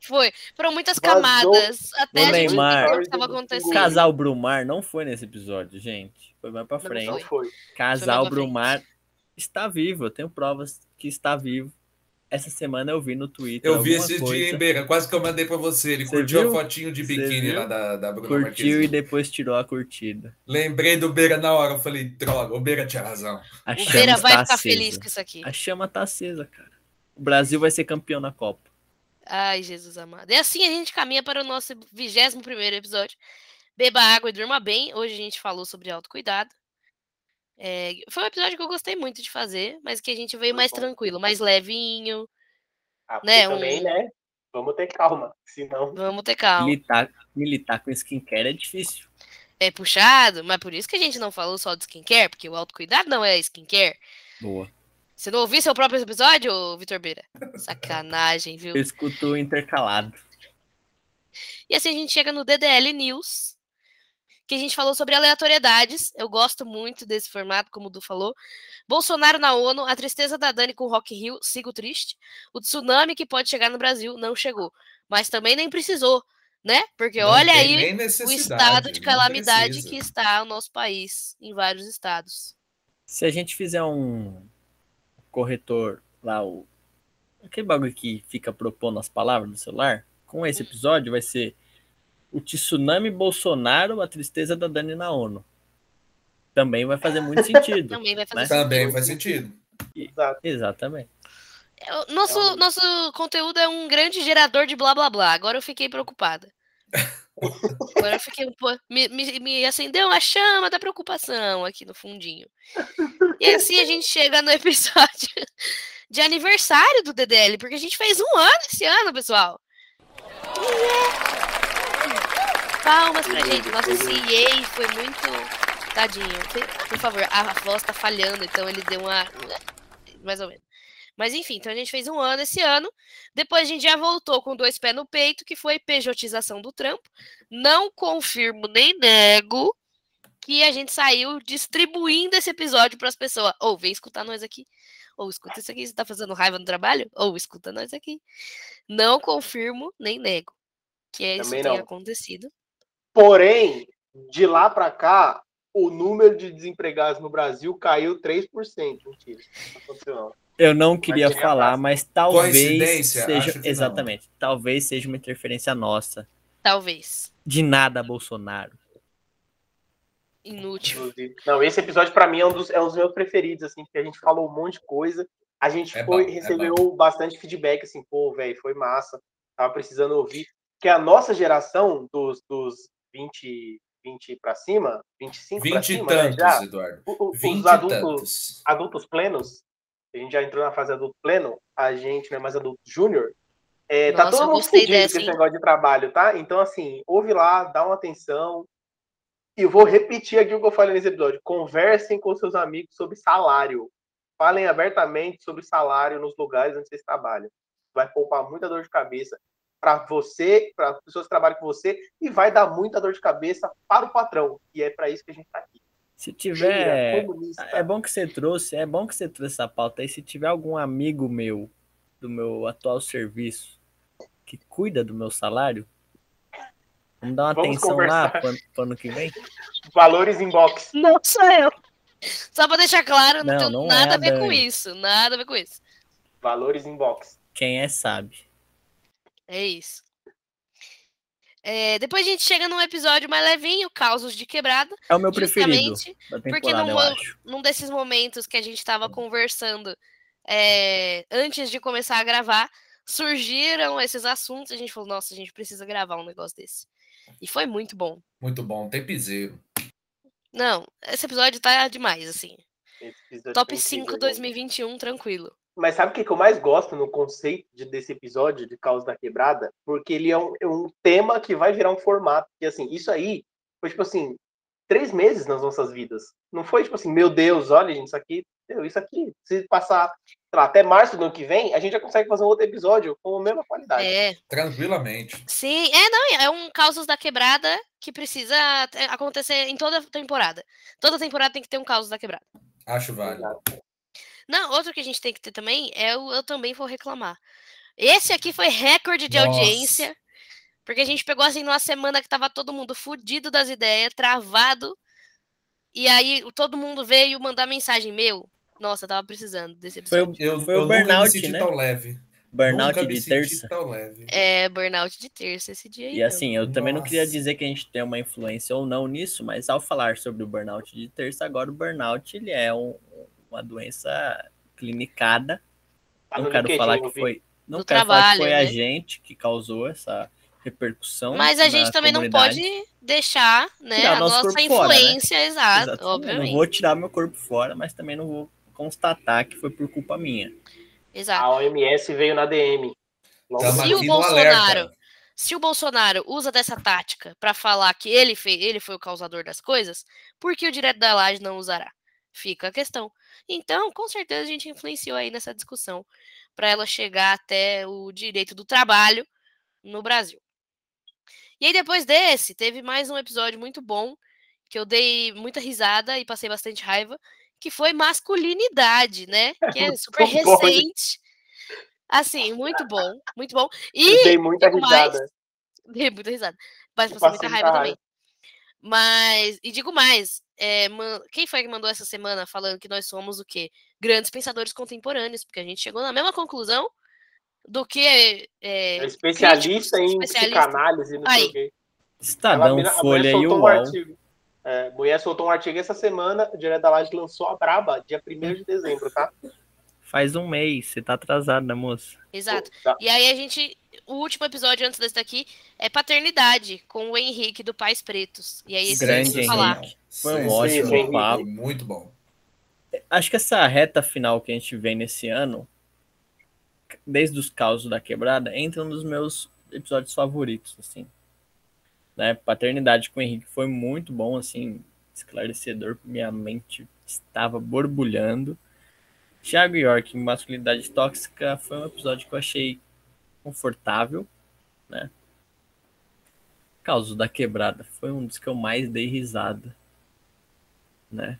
Foi. Foram muitas Vazou. camadas. Até O a gente Neymar. entender o que estava acontecendo. Casal Brumar não foi nesse episódio, gente. Foi mais pra frente. não foi. Casal Brumar está vivo. Eu tenho provas que está vivo. Essa semana eu vi no Twitter. Eu vi esse coisa, dia, hein, Beira? Quase que eu mandei pra você. Ele Você curtiu viu? a fotinho de biquíni lá da, da Bruna Curtiu Marquezine. e depois tirou a curtida. Lembrei do Beira na hora. Eu falei, droga, o Beira tinha razão. A O chama Beira vai está ficar acesa. feliz com isso aqui. A chama tá acesa, cara. O Brasil vai ser campeão na Copa. Ai, Jesus amado. E assim a gente caminha para o nosso 21 primeiro episódio. Beba água e durma bem. Hoje a gente falou sobre autocuidado. É, foi um episódio que eu gostei muito de fazer, mas que a gente veio mais bom. tranquilo, mais levinho. Ah, Né, também, um- né? Vamos ter calma, senão. Vamos ter calma. Militar, militar com skincare é difícil. É puxado, mas por isso que a gente não falou só de skincare, porque o autocuidado não é skincare. Boa. Você não ouviu seu próprio episódio, Vitor Beira? Sacanagem, viu? Eu escuto intercalado. E assim a gente chega no DDL News, que a gente falou sobre aleatoriedades. Eu gosto muito desse formato, como o Du falou. Bolsonaro na ONU, a tristeza da Dani com Rock in Rio, sigo triste. O tsunami que pode chegar no Brasil não chegou, mas também nem precisou, né? Porque Não olha aí o estado de calamidade precisa. que está o nosso país, em vários estados. Se a gente fizer um corretor lá, o aquele bagulho que fica propondo as palavras do celular, com esse Hum. episódio vai ser o tsunami Bolsonaro, a tristeza da Dani na ONU. Também vai fazer muito sentido. Também vai fazer Né? sentido. Também faz sentido. Exato. Exatamente. O Nosso, Realmente. nosso conteúdo é um grande gerador de blá blá blá. Agora eu fiquei preocupada. Agora eu fiquei um pouco. Me, me, me acendeu uma chama da preocupação aqui no fundinho. E assim a gente chega no episódio de aniversário do DDL, porque a gente fez um ano esse ano, pessoal. Yeah. Palmas pra gente. Nossa, EA foi muito. Tadinho. Por- favor, a voz tá falhando, então ele deu uma. Mais ou menos. Mas enfim, então a gente fez um ano esse ano. Depois a gente já voltou com dois pés no peito, que foi pejotização do trampo. Não confirmo nem nego que a gente saiu distribuindo esse episódio para as pessoas. Ou vem escutar nós aqui. Ou escuta isso aqui, você tá fazendo raiva no trabalho? Ou escuta nós aqui. Não confirmo nem nego que isso Também tenha não. acontecido. Porém, de lá pra cá, o número de desempregados no Brasil caiu 3%. Mentira. Não aconteceu, não. Eu não queria tinha falar, mas talvez seja que não. exatamente, talvez seja uma interferência nossa. Talvez. De nada, Bolsonaro. Inútil. Não, esse episódio pra mim é um, dos, é um dos meus preferidos, assim, porque a gente falou um monte de coisa. A gente É foi, bom, é recebeu bastante feedback, assim, pô, velho, foi massa. Tava precisando ouvir. Que a nossa geração, dos, dos 20, 20 pra cima, 25 pra Vinte e cima, né, tantos, já, Eduardo. o- o- Vinte os adultos, tantos. adultos plenos, a gente já entrou na fase adulto pleno, a gente não é mais adulto júnior, é, tá Nossa, todo eu mundo fudido dessa, com esse negócio de trabalho, tá? Então, assim, ouve lá, dá uma atenção. E eu vou repetir aqui o que eu falei nesse episódio. Conversem com seus amigos sobre salário. Falem abertamente sobre salário nos lugares onde vocês trabalham. Vai poupar muita dor de cabeça para você, para as pessoas que trabalham com você, e vai dar muita dor de cabeça para o patrão. E é para isso que a gente está aqui. Se tiver. comunista. É bom que você trouxe, é bom que você trouxe essa pauta aí. Se tiver algum amigo meu do meu atual serviço que cuida do meu salário, vamos dar uma Vamos atenção lá conversar. pro ano, pro ano que vem? Valores inbox. Não sou eu. Só pra deixar claro, não, Não, tenho não é nada a a ver com isso. Nada a ver com isso. Valores inbox. Quem é sabe. É isso. É, depois a gente chega num episódio mais levinho, Causos de Quebrada. É o meu preferido porque acho. num desses momentos que a gente estava conversando é, antes de começar a gravar, surgiram esses assuntos. A gente falou, nossa, a gente precisa gravar um negócio desse. E foi muito bom. Muito bom, tem piseiro. Não, esse episódio tá demais, assim. Top foi 5 incrível, 2021, tranquilo. Mas sabe o que, que eu mais gosto no conceito de- desse episódio de Caos da Quebrada? Porque ele é um, é um tema que vai virar um formato. E assim, isso aí foi tipo assim, três meses nas nossas vidas. Não foi tipo assim, meu Deus, olha, gente, isso aqui, isso aqui, se passar, lá, até março do ano que vem, a gente já consegue fazer um outro episódio com a mesma qualidade. É, Tranquilamente. sim, é, não, é um Causos da Quebrada que precisa é, acontecer em toda temporada. Toda temporada tem que ter um Causos da Quebrada. Acho válido. Não, outro que a gente tem que ter também é o Eu Também Vou Reclamar. Esse aqui foi recorde de Nossa. audiência, porque a gente pegou assim numa semana que tava todo mundo fudido das ideias, travado, e aí todo mundo veio mandar mensagem, meu, nossa, tava precisando desse Foi episódio. o, Eu, foi eu o nunca me burnout, senti né? tão leve. Burnout nunca me de senti terça. tão leve. É, burnout de terça esse dia aí. E assim, eu também não queria Nossa. dizer que a gente tem uma influência ou não nisso, mas ao falar sobre o burnout de terça, agora o burnout ele é um- uma doença clinicada. Tá não quero falar que foi, não quero falar que trabalho, foi a né? gente que causou essa repercussão. Mas a gente também não comunidade. pode deixar né, Tirar a nosso nossa corpo fora, né? influência, exato, Exatamente. Eu obviamente. Não vou tirar meu corpo fora, mas também não vou constatar que foi por culpa minha. Exato. A OMS veio na DM. Tamo Se o Bolsonaro-. Se o Bolsonaro usa dessa tática pra falar que ele, fez, ele foi o causador das coisas, por que o direto da laje não usará? Fica a questão. Então, com certeza a gente influenciou aí nessa discussão para ela chegar até o direito do trabalho no Brasil. E aí depois desse, teve mais um episódio muito bom que eu dei muita risada e passei bastante raiva, que foi masculinidade, né? Que é super recente. Assim, muito bom, muito bom. Eu E dei muita digo mais, risada. Dei muita risada. Mas Eu passei muita raiva também. Mas, e digo mais, é, man- quem foi que mandou essa semana falando que nós somos o quê? Grandes pensadores contemporâneos, porque a gente chegou na mesma conclusão do que é, É especialista em especialista. psicanálise, não sei Aí. o quê. Estadão, Ela- a mulher Folha e soltou um artigo. É, mulher soltou um artigo essa semana, o Direto da Laje lançou a Braba, dia 1 de dezembro, tá? Faz um mês, você tá atrasado, né, moça? Exato. Tá. E aí a gente, o último episódio antes desse daqui é paternidade com o Henrique do Pais Pretos. E aí esse Grande eu preciso falar. Henrique. Foi um ótimo papo. Muito bom. Acho que essa reta final que a gente vem nesse ano, desde os causos da quebrada, entra um dos meus episódios favoritos, assim. Né? Paternidade com o Henrique foi muito bom, assim, esclarecedor. Minha mente estava borbulhando. Thiago York, masculinidade tóxica, foi um episódio que eu achei confortável, né? Causos da quebrada foi um dos que eu mais dei risada, né?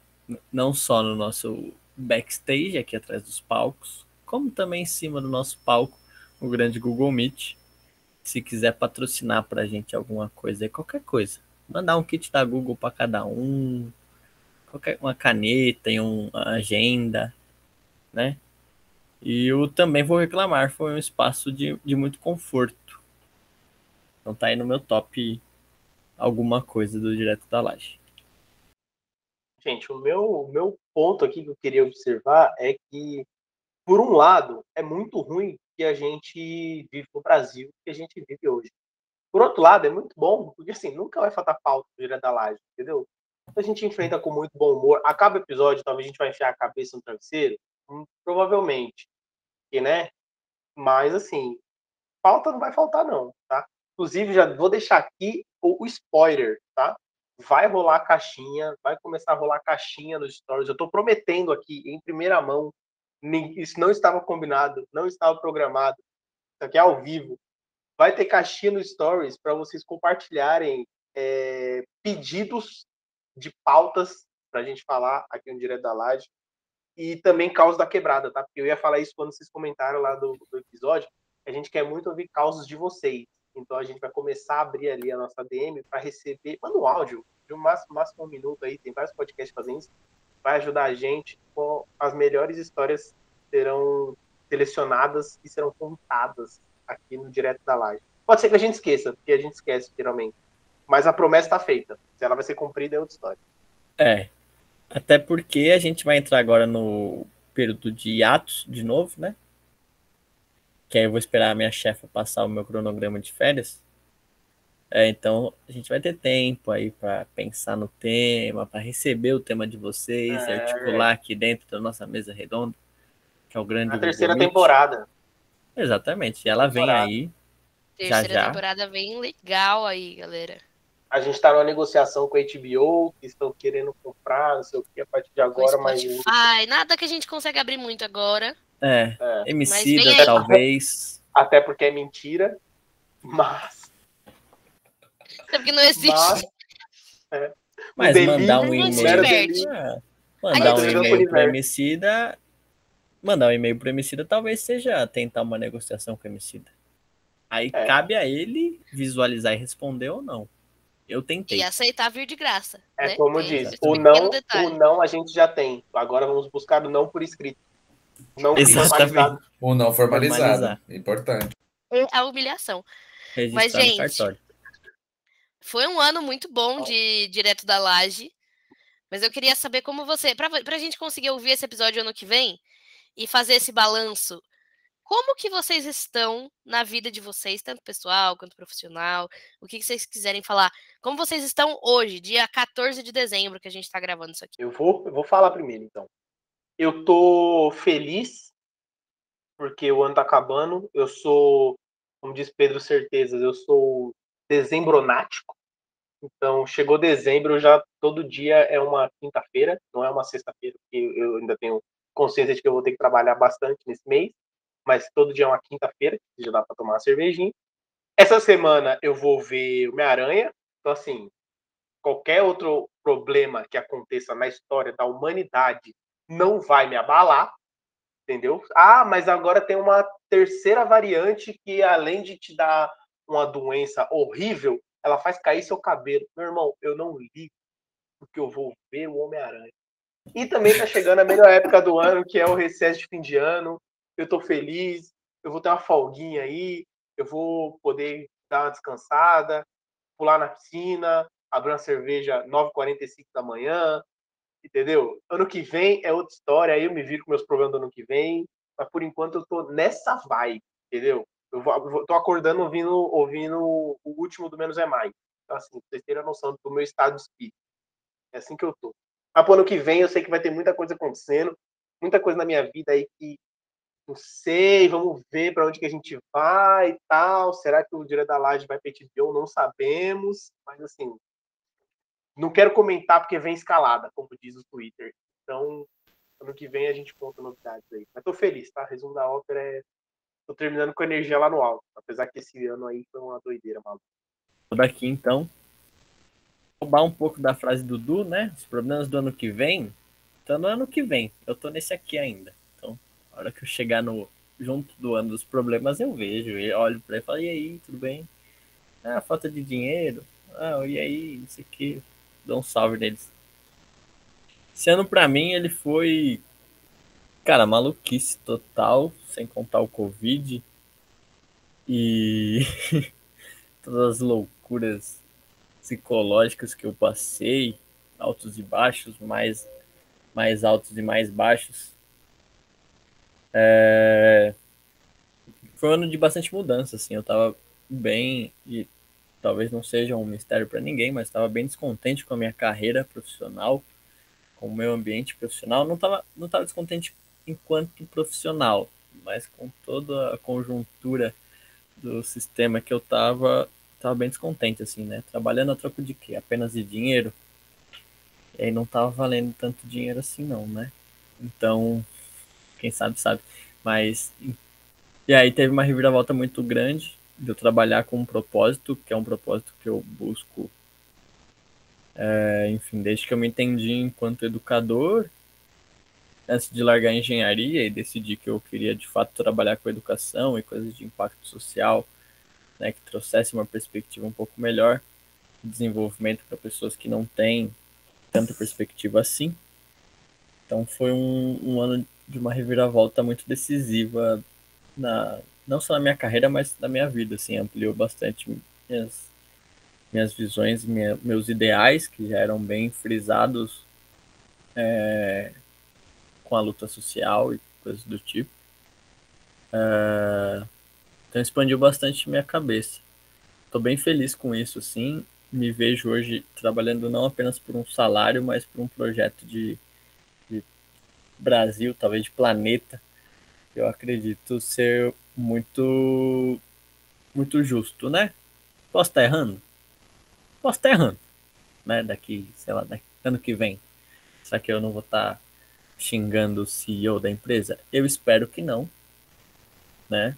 Não só no nosso backstage aqui atrás dos palcos, como também em cima do nosso palco, o grande Google Meet. Se quiser patrocinar pra gente alguma coisa, aí, qualquer coisa, mandar um kit da Google para cada um, qualquer uma caneta e um- uma agenda, né? E o também vou reclamar, foi um espaço de, de muito conforto. Então tá aí no meu top alguma coisa do Direto da Laje. Gente, o meu, o meu ponto aqui que eu queria observar é que, por um lado, é muito ruim que a gente vive no Brasil, que a gente vive hoje. Por outro lado, é muito bom, porque assim, nunca vai faltar falta do Direto da Laje, entendeu? A gente enfrenta com muito bom humor. Acaba o episódio, talvez a gente vai enfiar a cabeça no travesseiro, Hum, provavelmente, que, né? Mas, assim, falta não vai faltar não, tá? Inclusive, já vou deixar aqui o, spoiler, tá? vai rolar caixinha, vai começar a rolar caixinha nos stories. Eu tô prometendo aqui, em primeira mão, isso não estava combinado, não estava programado. Isso aqui é ao vivo. Vai ter caixinha nos stories para vocês compartilharem é, pedidos de pautas para a gente falar aqui no Direto da Laje. E também causa da quebrada, tá? Porque eu ia falar isso quando vocês comentaram lá do, do episódio. A gente quer muito ouvir causos de vocês. Então a gente vai começar a abrir ali a nossa DM para receber. Manda um áudio de um máximo, máximo um minuto aí. Tem vários podcasts fazendo isso. Vai ajudar a gente. Com as melhores histórias serão selecionadas e serão contadas aqui no Direto da Live. Pode ser que a gente esqueça, porque a gente esquece geralmente. Mas a promessa está feita. Se ela vai ser cumprida é outra história. É. Até porque a gente vai entrar agora no período de hiatos de novo, né? Que aí eu vou esperar a minha chefa passar o meu cronograma de férias. É, então a gente vai ter tempo aí para pensar no tema, para receber o tema de vocês, e É. articular aqui dentro da nossa mesa redonda, que é o grande Google terceira Meet. temporada. Exatamente. E ela vem Temporada. aí. Terceira já. temporada vem legal aí, galera. A gente está numa negociação com a HBO, que estão querendo comprar, não sei o que, a partir de agora, mas. Spotify, nada que a gente consegue abrir muito agora. É, É, Emicida, talvez. até porque é mentira. Mas. Até porque não existe. Mas- Mas delírio, mandar um e-mail. É, mandar um e-mail pro. Emicida. Mandar um e-mail pro Emicida talvez seja tentar uma negociação com o Emicida. Aí É. cabe a ele visualizar e responder ou não. Eu tentei. E aceitar vir de graça. É né? como diz, o não, detalhe. o não a gente já tem. Agora vamos buscar o não por escrito. Não formalizado. Ou não formalizado. Formalizar. Importante. É a humilhação. Registrar Mas, gente, cartório. Foi um ano muito bom de Direto da Laje. Mas eu queria saber como você. Pra, pra gente conseguir ouvir esse episódio ano que vem e fazer esse balanço como que vocês estão na vida de vocês, tanto pessoal quanto profissional? O que, vocês quiserem falar? Como vocês estão hoje, dia 14 de dezembro, que a gente está gravando isso aqui? Eu vou, eu vou falar primeiro, então. Eu tô feliz porque o ano tá acabando. Eu sou, como diz Pedro Certezas, eu sou dezembronático. Então, chegou dezembro, já todo dia é uma quinta-feira, não é uma sexta-feira, porque eu ainda tenho consciência de que eu vou ter que trabalhar bastante nesse mês mas todo dia é uma quinta-feira, já dá para tomar uma cervejinha. Essa semana eu vou ver Homem-Aranha, então assim, qualquer outro problema que aconteça na história da humanidade não vai me abalar, entendeu? Ah, mas agora tem uma terceira variante que além de te dar uma doença horrível, ela faz cair seu cabelo. Meu irmão, eu não ligo, porque eu vou ver o Homem-Aranha. E também tá chegando a melhor época do ano, que é o recesso de fim de ano eu tô feliz, eu vou ter uma folguinha aí, eu vou poder dar uma descansada, pular na piscina, abrir uma cerveja 9h45 da manhã, entendeu? Ano que vem é outra história, aí eu me viro com meus problemas do ano que vem, mas por enquanto eu tô nessa vibe, entendeu? Eu tô acordando ouvindo, ouvindo o último do Menos é Mais. Então, assim, vocês terem a noção do meu estado de espírito. É assim que eu tô. Mas pro ano que vem eu sei que vai ter muita coisa acontecendo, muita coisa na minha vida aí que não sei, vamos ver para onde que a gente vai e tal. Será que o Direto da Laje vai pedir ou não sabemos, mas assim, não quero comentar porque vem escalada, como diz o Twitter. Então, ano que vem a gente conta novidades aí. Mas tô feliz, tá? Resumo da ópera é tô terminando com energia lá no alto, apesar que esse ano aí foi uma doideira, maluco. Daqui então, roubar um pouco da frase do Dudu, né? Os problemas do ano que vem, tá no ano que vem. Eu tô nesse aqui ainda. Hora que eu chegar no junto do ano dos problemas, eu vejo, eu olho para ele e falo, e aí, tudo bem? Ah, falta de dinheiro. Ah, e aí, não sei o que. Dou um salve neles. Esse ano pra mim ele foi, cara, maluquice total, sem contar o Covid. E todas as loucuras psicológicas que eu passei, altos e baixos, mais, mais altos e mais baixos. É... Foi um ano de bastante mudança, assim. Eu tava bem, e talvez não seja um mistério para ninguém, mas estava bem descontente com a minha carreira profissional, com o meu ambiente profissional. Não estava não tava descontente enquanto profissional, mas com toda a conjuntura do sistema que eu tava, tava bem descontente, assim, né? Trabalhando a troco de quê? Apenas de dinheiro? E aí não tava valendo tanto dinheiro assim, não, né? Então, quem sabe sabe. Mas e aí teve uma reviravolta muito grande de eu trabalhar com um propósito, que é um propósito que eu busco, é, enfim, desde que eu me entendi enquanto educador, antes de largar a engenharia e decidir que eu queria de fato trabalhar com educação e coisas de impacto social, né, que trouxesse uma perspectiva um pouco melhor de desenvolvimento para pessoas que não têm tanta perspectiva assim. Então foi um, um ano de uma reviravolta muito decisiva na não só na minha carreira, mas na minha vida, assim, ampliou bastante minhas minhas visões, minha, meus ideais que já eram bem frisados é, com a luta social e coisas do tipo. É, então expandiu bastante minha cabeça. Estou bem feliz com isso, assim. Me vejo hoje trabalhando não apenas por um salário, mas por um projeto de Brasil, talvez de planeta, eu acredito ser muito muito justo, né? Posso estar errando? Posso estar errando, né? Daqui, sei lá, daqui, ano que vem. Será que eu não vou estar xingando o CEO da empresa? Eu espero que não, né?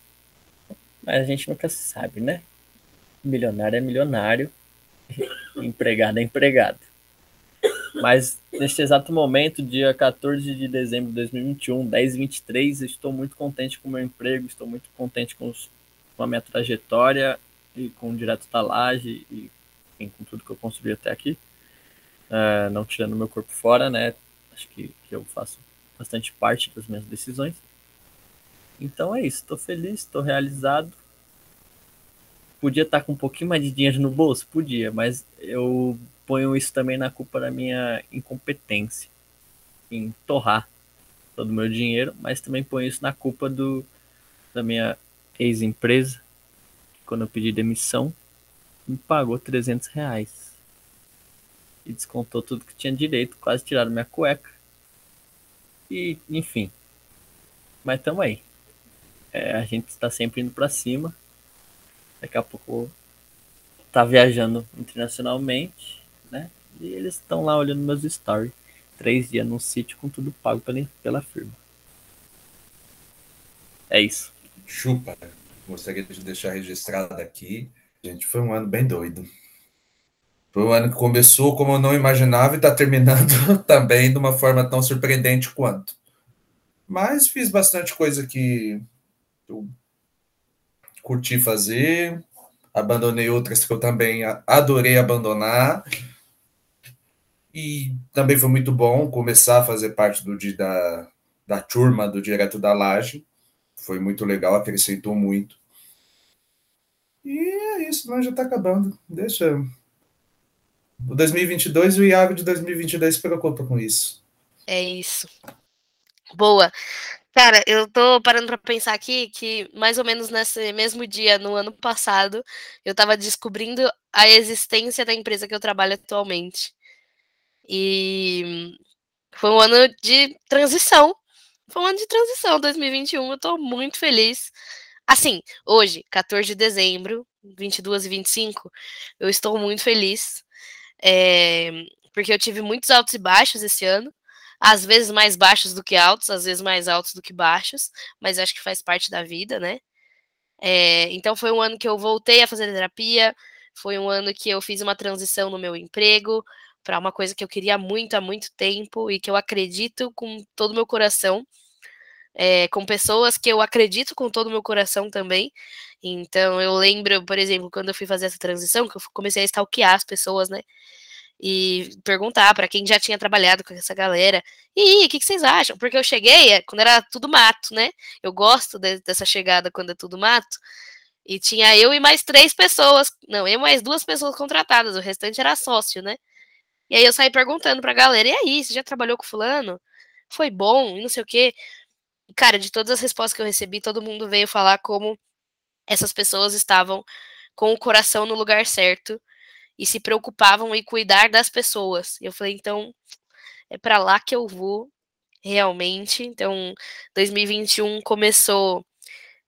Mas a gente nunca sabe, né? Milionário é milionário, empregado é empregado. Mas neste exato momento, dia 14 de dezembro de 2021, 10h23, estou muito contente com o meu emprego, estou muito contente com, os, com a minha trajetória e com o Direto da Laje e enfim, com tudo que eu construí até aqui. Uh, não tirando meu corpo fora, né? Acho que, que eu faço bastante parte das minhas decisões. Então é isso, estou feliz, estou realizado. Podia estar com um pouquinho mais de dinheiro no bolso? Podia, mas eu ponho isso também na culpa da minha incompetência em torrar todo o meu dinheiro, mas também ponho isso na culpa do, da minha ex-empresa, quando eu pedi demissão, me pagou 300 reais. E descontou tudo que tinha direito, quase tiraram minha cueca. E, enfim. Mas tamo aí. É, a gente está sempre indo para cima. Daqui a pouco tá viajando internacionalmente, né? E eles estão lá olhando meus stories. Três dias num sítio com tudo pago pela, pela firma. É isso. Chupa. Gostaria de deixar registrado aqui. Gente, foi um ano bem doido. Foi um ano que começou como eu não imaginava e está terminando também de uma forma tão surpreendente quanto. Mas fiz bastante coisa que eu curti fazer, abandonei outras que eu também adorei abandonar. E também foi muito bom começar a fazer parte do da, da turma do Direto da Laje. Foi muito legal, acrescentou muito. E é isso, nós já está acabando. Deixa. O 2022 e o Iago de 2022 se preocupa com isso. É isso. Boa. Cara, eu tô parando para pensar aqui que mais ou menos nesse mesmo dia, no ano passado, eu estava descobrindo a existência da empresa que eu trabalho atualmente. E foi um ano de transição. Foi um ano de transição, 2021. Eu tô muito feliz. Assim, hoje, 14 de dezembro, 22 e 25, eu estou muito feliz. É, porque eu tive muitos altos e baixos esse ano. Às vezes mais baixos do que altos, às vezes mais altos do que baixos, mas acho que faz parte da vida, né? É, então foi um ano que eu voltei a fazer terapia, foi um ano que eu fiz uma transição no meu emprego para uma coisa que eu queria muito há muito tempo e que eu acredito com todo o meu coração é, com pessoas que eu acredito com todo o meu coração também. Então, eu lembro, por exemplo, quando eu fui fazer essa transição, que eu comecei a stalkear as pessoas, né? E perguntar para quem já tinha trabalhado com essa galera. E o que, que, vocês acham? Porque eu cheguei é, quando era tudo mato, né? Eu gosto de, dessa chegada quando é tudo mato. E tinha eu e mais três pessoas. Não, eu e mais duas pessoas contratadas. O restante era sócio, né? E aí eu saí perguntando pra galera: e aí, você já trabalhou com fulano? Foi bom? E não sei o quê cara, de todas as respostas que eu recebi, todo mundo veio falar como essas pessoas estavam com o coração no lugar certo e se preocupavam em cuidar das pessoas. Eu falei, então, é para lá que eu vou realmente. Então, 2021 começou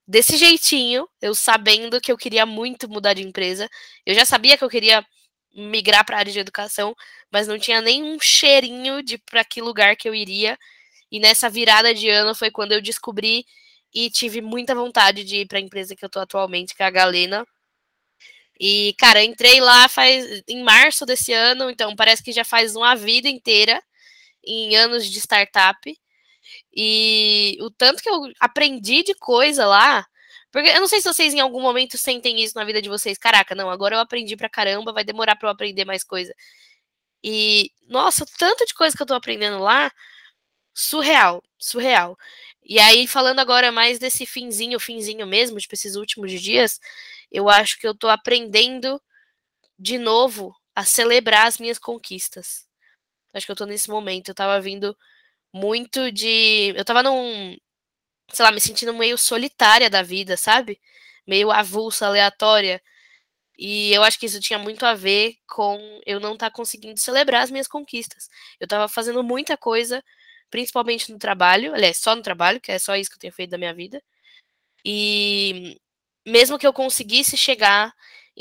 desse jeitinho, eu sabendo que eu queria muito mudar de empresa. Eu já sabia que eu queria migrar para a área de educação, mas não tinha nenhum cheirinho de para que lugar que eu iria. E nessa virada de ano foi quando eu descobri e tive muita vontade de ir para a empresa que eu tô atualmente, que é a Galena. E, cara, entrei lá faz em março desse ano, então parece que já faz uma vida inteira em anos de startup. E o tanto que eu aprendi de coisa lá, porque eu não sei se vocês em algum momento sentem isso na vida de vocês. Caraca, não, agora eu aprendi pra caramba, vai demorar para eu aprender mais coisa. E, nossa, tanto de coisa que eu tô aprendendo lá, surreal, surreal. E aí, falando agora mais desse finzinho, finzinho mesmo, tipo, esses últimos dias, eu acho que eu tô aprendendo de novo a celebrar as minhas conquistas. Acho que eu tô nesse momento. Eu tava vindo muito de. Eu tava num. Sei lá, me sentindo meio solitária da vida, sabe? Meio avulsa, aleatória. E eu acho que isso tinha muito a ver com eu não estar tá conseguindo celebrar as minhas conquistas. Eu tava fazendo muita coisa principalmente no trabalho, aliás, só no trabalho, que é só isso que eu tenho feito da minha vida. E mesmo que eu conseguisse chegar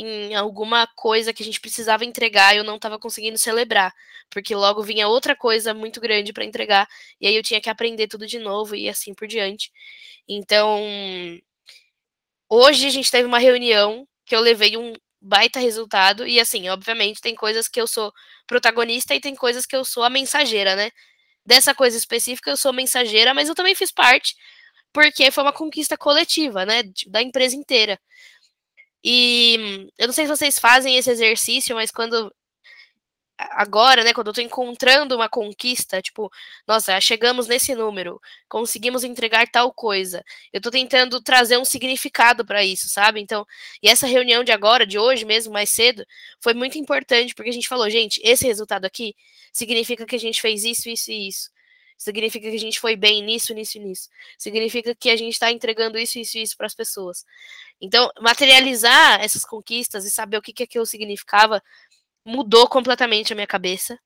em alguma coisa que a gente precisava entregar, eu não estava conseguindo celebrar, porque logo vinha outra coisa muito grande para entregar, e aí eu tinha que aprender tudo de novo e assim por diante. Então, hoje a gente teve uma reunião que eu levei um baita resultado, e assim, obviamente, tem coisas que eu sou protagonista e tem coisas que eu sou a mensageira, né? dessa coisa específica, eu sou mensageira, mas eu também fiz parte, porque foi uma conquista coletiva, né, da empresa inteira. E eu não sei se vocês fazem esse exercício, mas quando agora, né, quando eu tô encontrando uma conquista, tipo, nossa, chegamos nesse número, conseguimos entregar tal coisa. Eu tô tentando trazer um significado para isso, sabe? Então, e essa reunião de agora, de hoje mesmo, mais cedo, foi muito importante, porque a gente falou, gente, esse resultado aqui significa que a gente fez isso, isso e isso. Significa que a gente foi bem nisso, nisso nisso. Significa que a gente está entregando isso, isso isso para as pessoas. Então, materializar essas conquistas e saber o que, que aquilo significava mudou completamente a minha cabeça.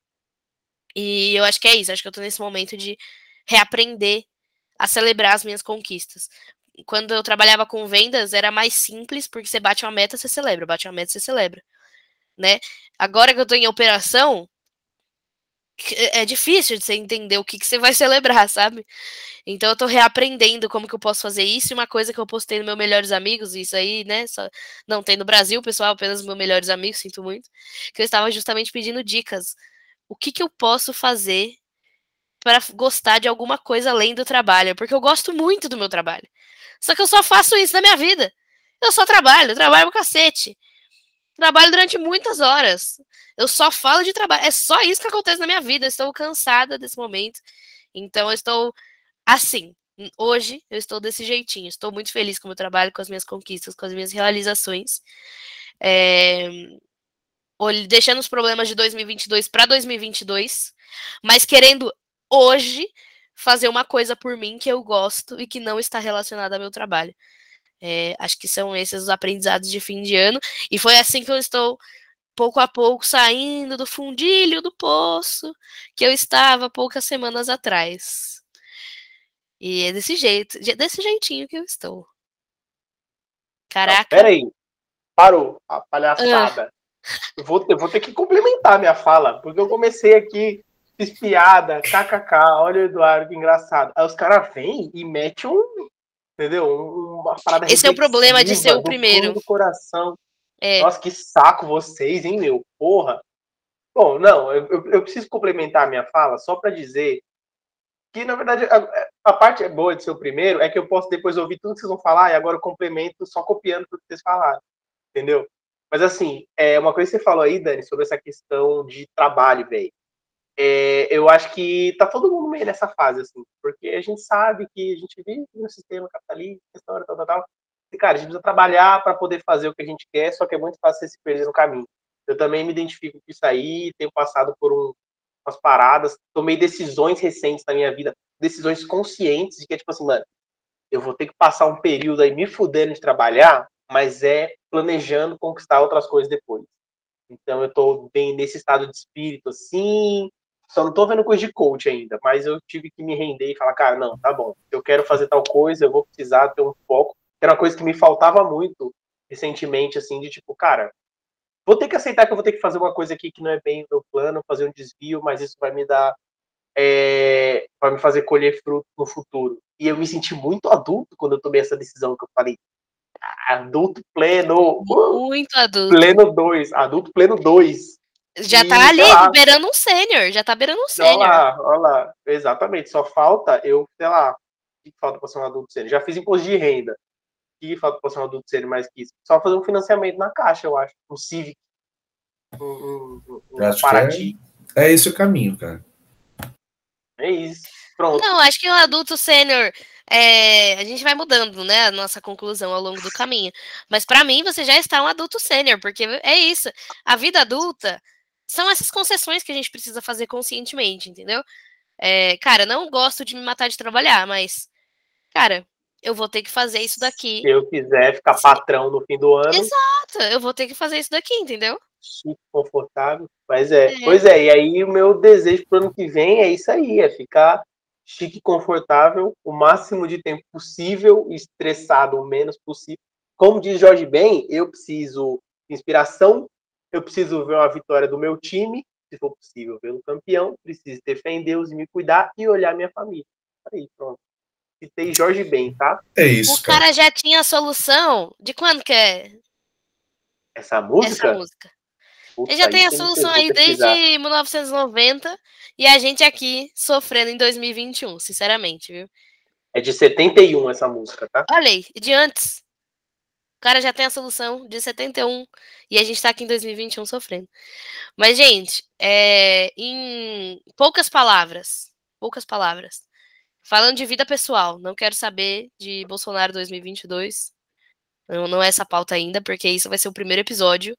E eu acho que é isso. Acho que eu tô nesse momento de reaprender a celebrar as minhas conquistas. Quando eu trabalhava com vendas, era mais simples, porque você bate uma meta, você celebra. Bate uma meta, você celebra. Né? Agora que eu tô em operação, é difícil de você entender o que, que você vai celebrar, sabe? Então eu tô reaprendendo como que eu posso fazer isso. E uma coisa que eu postei no meu Melhores Amigos, isso aí, né? Só, não tem no Brasil, pessoal, apenas meus melhores amigos, sinto muito. Que eu estava justamente pedindo dicas. O que, que eu posso fazer para gostar de alguma coisa além do trabalho? Porque eu gosto muito do meu trabalho. Só que eu só faço isso na minha vida. Eu só trabalho, eu trabalho pro cacete. Trabalho durante muitas horas. Eu só falo de trabalho. É só isso que acontece na minha vida. Eu estou cansada desse momento. Então eu estou assim. Hoje eu estou desse jeitinho. Estou muito feliz com o meu trabalho, com as minhas conquistas, com as minhas realizações. É... Deixando os problemas de 2022 para 2022, mas querendo hoje fazer uma coisa por mim que eu gosto e que não está relacionada ao meu trabalho. É, acho que são esses os aprendizados de fim de ano. E foi assim que eu estou, pouco a pouco, saindo do fundilho do poço que eu estava poucas semanas atrás. E é desse jeito, desse jeitinho que eu estou. Caraca. Peraí. Parou a palhaçada. Ah. Eu, vou, eu vou ter que complementar minha fala, porque eu comecei aqui espiada, kkk, olha o Eduardo, que engraçado. Aí os caras vêm e metem um, entendeu? Uma parada Esse é o problema de ser o primeiro. Do coração. É. Nossa, que saco vocês, hein, meu? Porra. Bom, não, eu, eu, eu preciso complementar a minha fala só para dizer que, na verdade, a, a, parte boa de ser o primeiro é que eu posso depois ouvir tudo que vocês vão falar e agora eu complemento só copiando tudo que vocês falaram, entendeu? Mas, assim, é uma coisa que você falou aí, Dani, sobre essa questão de trabalho, velho é, eu acho que tá todo mundo meio nessa fase, assim, porque a gente sabe que a gente vive no sistema capitalista, história, tal, tal, tal. E, cara, a gente precisa trabalhar para poder fazer o que a gente quer, só que é muito fácil se perder no caminho. Eu também me identifico com isso aí, tenho passado por um, umas paradas, tomei decisões recentes na minha vida, decisões conscientes de que, tipo assim, mano, eu vou ter que passar um período aí me fudendo de trabalhar, mas é planejando conquistar outras coisas depois. Então eu tô bem nesse estado de espírito, assim, só não tô vendo coisa de coach ainda, mas eu tive que me render e falar, cara, não, tá bom, eu quero fazer tal coisa, eu vou precisar ter um foco. Era uma coisa que me faltava muito recentemente, assim, de tipo, cara, vou ter que aceitar que eu vou ter que fazer uma coisa aqui que não é bem o meu plano, fazer um desvio, mas isso vai me dar, é, vai me fazer colher fruto no futuro. E eu me senti muito adulto quando eu tomei essa decisão, que eu falei, adulto pleno. Muito adulto. Pleno 2, adulto pleno 2. Já e, tá ali, lá, beirando um sênior, já tá beirando um sênior. Olha lá, olha lá, exatamente, só falta eu, sei lá, o que falta pra ser um adulto sênior? Já fiz imposto de renda, o que falta pra ser um adulto sênior mais que isso? Só fazer um financiamento na caixa, eu acho, um Civic, um, um, um Paraty. É, é esse o caminho, cara. É isso, pronto. Não, acho que um adulto sênior é, a gente vai mudando, né, a nossa conclusão ao longo do caminho. Mas para mim, você já está um adulto sênior, porque é isso. A vida adulta são essas concessões que a gente precisa fazer conscientemente, entendeu? É, cara, não gosto de me matar de trabalhar, mas, cara, eu vou ter que fazer isso daqui. Se eu quiser ficar patrão no fim do ano. Exato, eu vou ter que fazer isso daqui, entendeu? Chique, confortável. Mas é, é. Pois é, e aí o meu desejo pro ano que vem é isso aí, é ficar chique, confortável, o máximo de tempo possível, estressado o menos possível. Como diz Jorge Ben, eu preciso de inspiração, eu preciso ver uma vitória do meu time, se for possível, pelo campeão, preciso ter fé em Deus e me cuidar e olhar minha família. Aí, pronto. Citei Jorge Ben, tá? É isso. O cara, cara já tinha a solução. De quando que é? Essa música? Essa música. Puta, Ele já tem a solução aí desde 1990 e a gente aqui sofrendo em 2021, sinceramente, viu? É de 71 essa música, tá? Olha aí, de antes. Cara já tem a solução de 71 e a gente tá aqui em 2021 sofrendo. Mas, gente, é, em poucas palavras, poucas palavras, falando de vida pessoal, não quero saber de Bolsonaro 2022. Não, não é essa pauta ainda, porque isso vai ser o primeiro episódio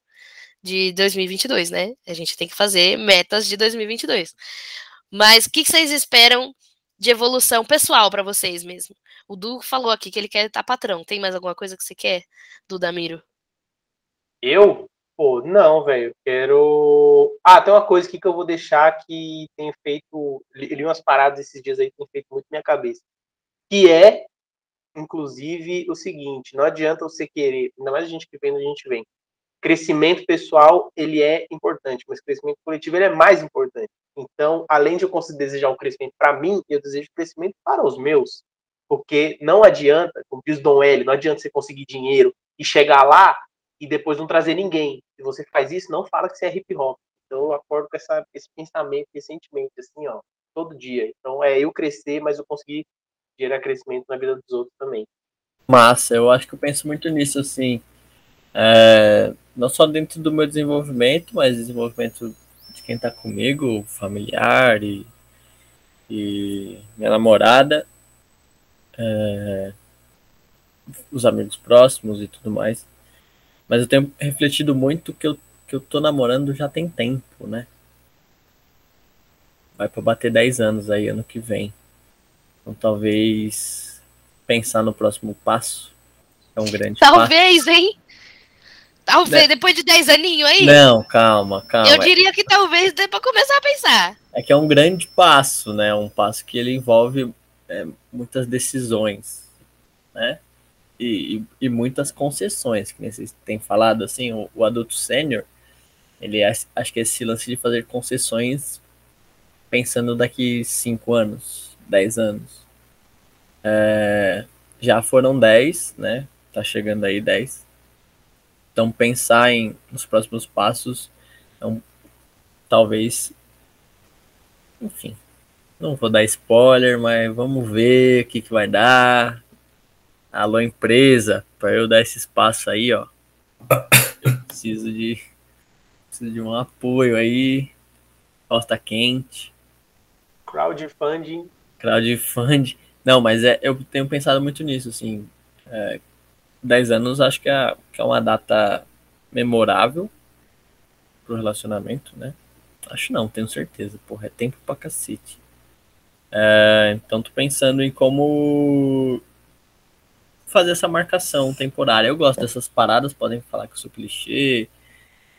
de 2022, né? A gente tem que fazer metas de 2022. Mas o que, vocês esperam de evolução pessoal para vocês mesmo? O Du falou aqui que ele quer estar patrão. Tem mais alguma coisa que você quer, do Damiro? Eu? Pô, não, velho. Quero. Ah, tem uma coisa aqui que eu vou deixar que tem feito. Li umas paradas esses dias aí que tem feito muito minha cabeça. Que é, inclusive, o seguinte: não adianta você querer, ainda mais a gente que vem a gente vem. Crescimento pessoal, ele é importante, mas crescimento coletivo ele é mais importante. Então, além de eu conseguir desejar o crescimento para mim, eu desejo crescimento para os meus. Porque não adianta, como diz Dom L, não adianta você conseguir dinheiro e chegar lá e depois não trazer ninguém. Se você faz isso, não fala que você é hip hop. Então eu acordo com essa, esse pensamento, esse sentimento, assim, ó, todo dia. Então é eu crescer, mas eu conseguir gerar crescimento na vida dos outros também. Massa, eu acho que eu penso muito nisso, assim. É, não só dentro do meu desenvolvimento, mas desenvolvimento de quem tá comigo, familiar e, e minha namorada, é, os amigos próximos e tudo mais. Mas eu tenho refletido muito que eu, que eu tô namorando já tem tempo, né? Vai para bater 10 anos aí ano que vem. Então talvez pensar no próximo passo é um grande Talvez, passo. hein? Talvez, né? depois de 10 aninhos aí. Não, calma, calma. Eu diria que talvez dê pra começar a pensar. É que é um grande passo, né? Um passo que ele envolve é, muitas decisões, né? e, e, muitas concessões, que vocês têm falado, assim, o, o adulto sênior, ele é, acho que é esse lance de fazer concessões pensando daqui 5 anos, 10 anos. É, já foram 10, né? Tá chegando aí 10. Então pensar em nos próximos passos, então, talvez, enfim, não vou dar spoiler, mas vamos ver o que, que vai dar. Alô, empresa, para eu dar esse espaço aí, ó. Eu preciso de, preciso de um apoio aí. Costa quente. Crowdfunding. Crowdfunding. Não, mas é, eu tenho pensado muito nisso, assim. É, 10 anos acho que é, que é uma data memorável pro relacionamento, né? Acho não, tenho certeza. Porra, é tempo pra cacete. É, então tô pensando em como fazer essa marcação temporária. Eu gosto dessas paradas, podem falar que eu sou clichê,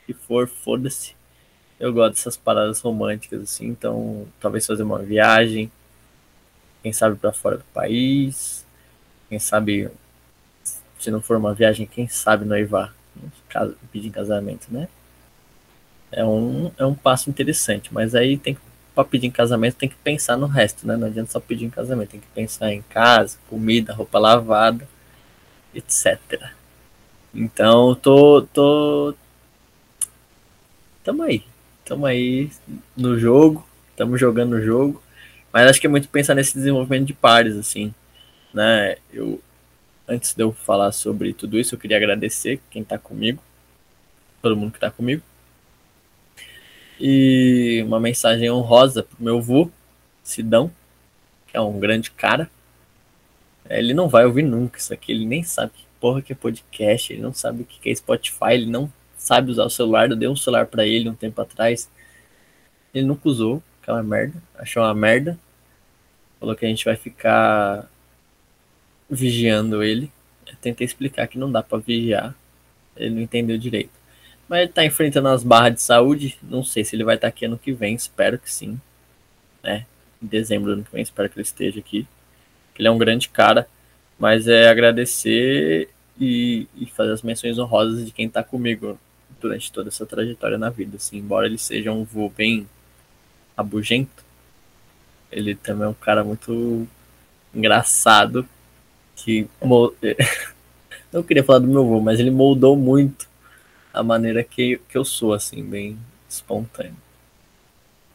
que for, foda-se. Eu gosto dessas paradas românticas, assim, então talvez fazer uma viagem, quem sabe para fora do país, quem sabe, se não for uma viagem, quem sabe noivar, pedir casamento, né? É um, é um passo interessante, mas aí tem para pedir em casamento tem que pensar no resto, né? Não adianta só pedir em casamento, tem que pensar em casa, comida, roupa lavada, etc. Então, tô, tô, tamo aí, tamo aí no jogo, tamo jogando o jogo, mas acho que é muito pensar nesse desenvolvimento de pares, assim, né? Eu, antes de eu falar sobre tudo isso, eu queria agradecer quem tá comigo, todo mundo que tá comigo, e uma mensagem honrosa pro meu avô, Sidão, que é um grande cara, ele não vai ouvir nunca isso aqui, ele nem sabe que porra que é podcast, ele não sabe o que é Spotify, ele não sabe usar o celular, eu dei um celular para ele um tempo atrás. Ele nunca usou aquela merda, achou uma merda. Falou que a gente vai ficar vigiando ele. Eu tentei explicar que não dá para vigiar. Ele não entendeu direito. Mas ele tá enfrentando as barras de saúde. Não sei se ele vai estar tá aqui ano que vem. Espero que sim. Né? Em dezembro do ano que vem, espero que ele esteja aqui ele é um grande cara, mas é agradecer e, e fazer as menções honrosas de quem está comigo durante toda essa trajetória na vida. Assim, embora ele seja um voo bem abugento, ele também é um cara muito engraçado que não queria falar do meu avô, mas ele moldou muito a maneira que, que eu sou, assim, bem espontâneo.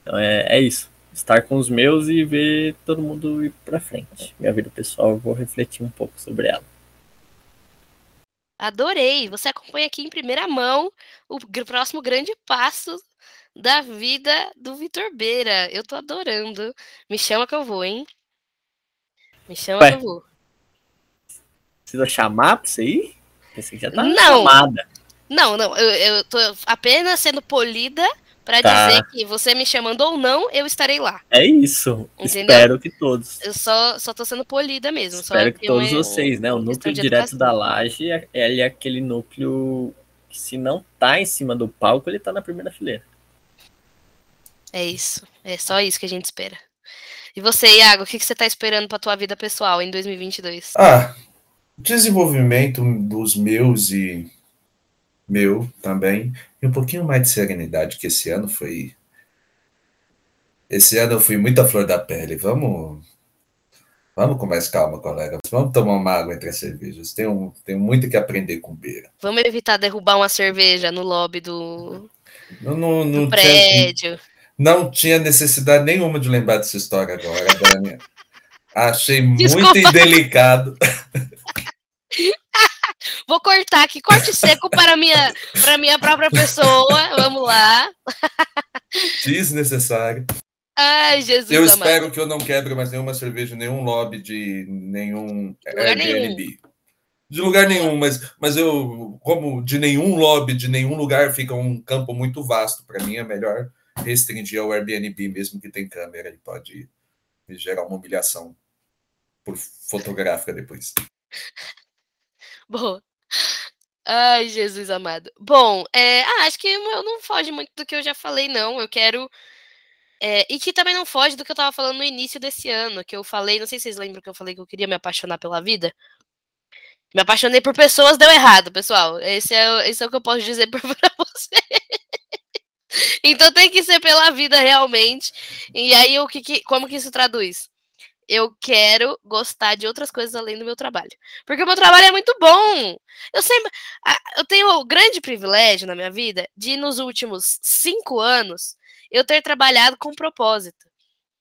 Então é, é isso estar com os meus e ver todo mundo ir para frente. Minha vida pessoal, eu vou refletir um pouco sobre ela. Adorei! Você acompanha aqui em primeira mão o próximo grande passo da vida do Vitor Beira. Eu tô adorando. Me chama que eu vou, hein? Me chama Ué, que eu vou. Precisa chamar pra você ir? Pensei que já tá não. chamada. Não, não. Eu, eu tô apenas sendo polida pra Tá. dizer que você me chamando ou não, eu estarei lá. É isso. Entendeu? Espero que todos. Eu só, só tô sendo polida mesmo. só Espero que uma- todos vocês, né? O núcleo direto da laje é, ele é aquele núcleo que se não tá em cima do palco, ele tá na primeira fileira. É isso. É só isso que a gente espera. E você, Iago, o que, que você tá esperando pra tua vida pessoal em 2022? Ah, desenvolvimento dos meus e meu também. E um pouquinho mais de serenidade, que esse ano foi. Esse ano eu fui muito à flor da pele. Vamos. Vamos com mais calma, colega. Vamos tomar uma água entre as cervejas. Tenho, tenho muito que aprender com beira. Vamos evitar derrubar uma cerveja no lobby do, não, do não, tinha, prédio. não tinha necessidade nenhuma de lembrar dessa história agora, Dani. Achei Desculpa. muito indelicado. Vou cortar aqui, corte seco para minha, para minha própria pessoa. Vamos lá. Desnecessário. Ai, Jesus Eu amado. espero que eu não quebre mais nenhuma cerveja, nenhum lobby de nenhum Airbnb. De lugar nenhum, mas, mas eu, como de nenhum lobby, de nenhum lugar, fica um campo muito vasto. Para mim é melhor restringir ao Airbnb, mesmo que tem câmera, ele pode me gerar uma humilhação por fotográfica depois. Boa. Ai, Jesus amado. Bom, é, ah, acho que eu não foge muito do que eu já falei, não. Eu quero. é, e que também não foge do que eu tava falando no início desse ano, que eu falei, não sei se vocês lembram que eu falei que eu queria me apaixonar pela vida. Me apaixonei por pessoas, deu errado, pessoal. Esse é, esse é o que eu posso dizer pra pra você. então tem que ser pela vida realmente. E aí, o que, que- como que isso traduz? Eu quero gostar de outras coisas além do meu trabalho. Porque o meu trabalho é muito bom. Eu sempre. Eu tenho o grande privilégio na minha vida de, nos últimos cinco anos, eu ter trabalhado com propósito.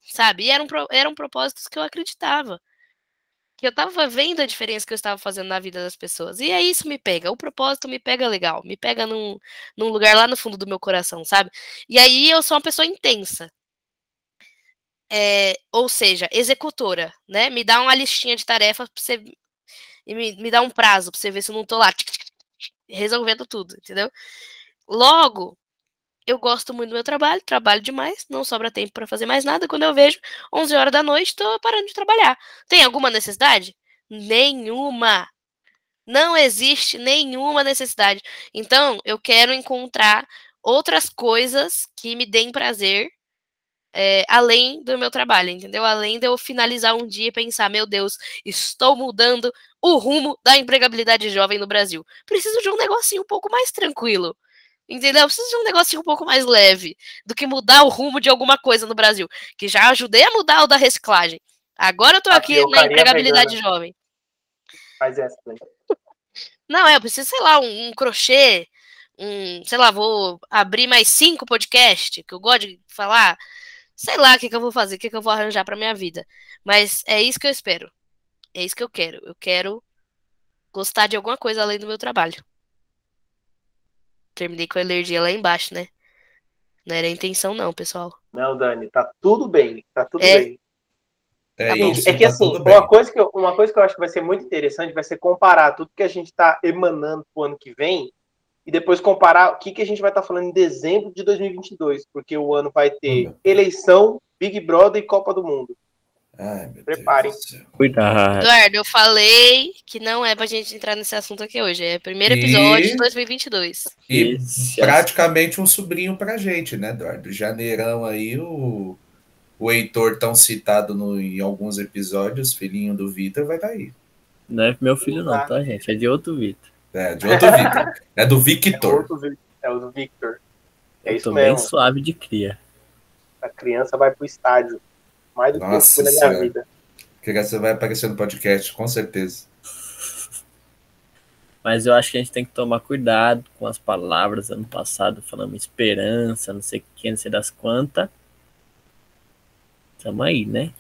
Sabe? E eram, eram propósitos que eu acreditava. Que eu tava vendo a diferença que eu estava fazendo na vida das pessoas. E aí isso me pega. O propósito me pega legal. Me pega num, num lugar lá no fundo do meu coração, sabe? E aí eu sou uma pessoa intensa. É, ou seja, executora, né? Me dá uma listinha de tarefas pra você e me, me dá um prazo pra você ver se eu não tô lá resolvendo tudo, entendeu? Logo, eu gosto muito do meu trabalho, trabalho demais, não sobra tempo pra fazer mais nada. Quando eu vejo 11 horas da noite, tô parando de trabalhar. Tem alguma necessidade? Nenhuma. Não existe nenhuma necessidade. Então, eu quero encontrar outras coisas que me deem prazer é, além do meu trabalho, entendeu? Além de eu finalizar um dia e pensar, meu Deus, estou mudando o rumo da empregabilidade jovem no Brasil. Preciso de um negocinho um pouco mais tranquilo. Entendeu? Preciso de um negocinho um pouco mais leve do que mudar o rumo de alguma coisa no Brasil. Que já ajudei a mudar o da reciclagem. Agora eu tô A aqui na empregabilidade jovem. Faz essa, né? Não, é, eu preciso, sei lá, um, um crochê, um, sei lá, vou abrir mais cinco podcasts, que eu gosto de falar. Sei lá o que, que eu vou fazer, o que, que eu vou arranjar pra minha vida. Mas é isso que eu espero. É isso que eu quero. Eu quero gostar de alguma coisa além do meu trabalho. Terminei com a alergia lá embaixo, né? Não era a intenção, não, pessoal. Não, Dani, tá tudo bem. Tá tudo É? bem. É Tá isso, É que tá assim, uma coisa que, eu, uma coisa que eu acho que vai ser muito interessante vai ser comparar tudo que a gente está emanando pro ano que vem e depois comparar o que, que a gente vai estar falando em dezembro de 2022, porque o ano vai ter Olha. eleição, Big Brother e Copa do Mundo. Ai, Preparem. Cuidado. Eduardo, eu falei que não é pra gente entrar nesse assunto aqui hoje. É o primeiro episódio E- de 2022. E Esse praticamente um sobrinho pra gente, né, Eduardo? Janeirão aí, o, o Heitor, tão citado no, em alguns episódios, filhinho do Vitor, vai estar aí. Não é meu filho, não, tá, gente? É de outro Vitor. É, de outro Vitor. É do É, Victor. outro Vi- é o do Victor. É Eu isso tô bem mesmo. suave de cria. A criança vai pro estádio. Mais do que eu Nossa fui na minha vida. Que você vai aparecer no podcast, com certeza. Mas eu acho que a gente tem que tomar cuidado com as palavras. Ano passado falamos esperança, não sei o que, não sei das quantas. Tamo aí, né?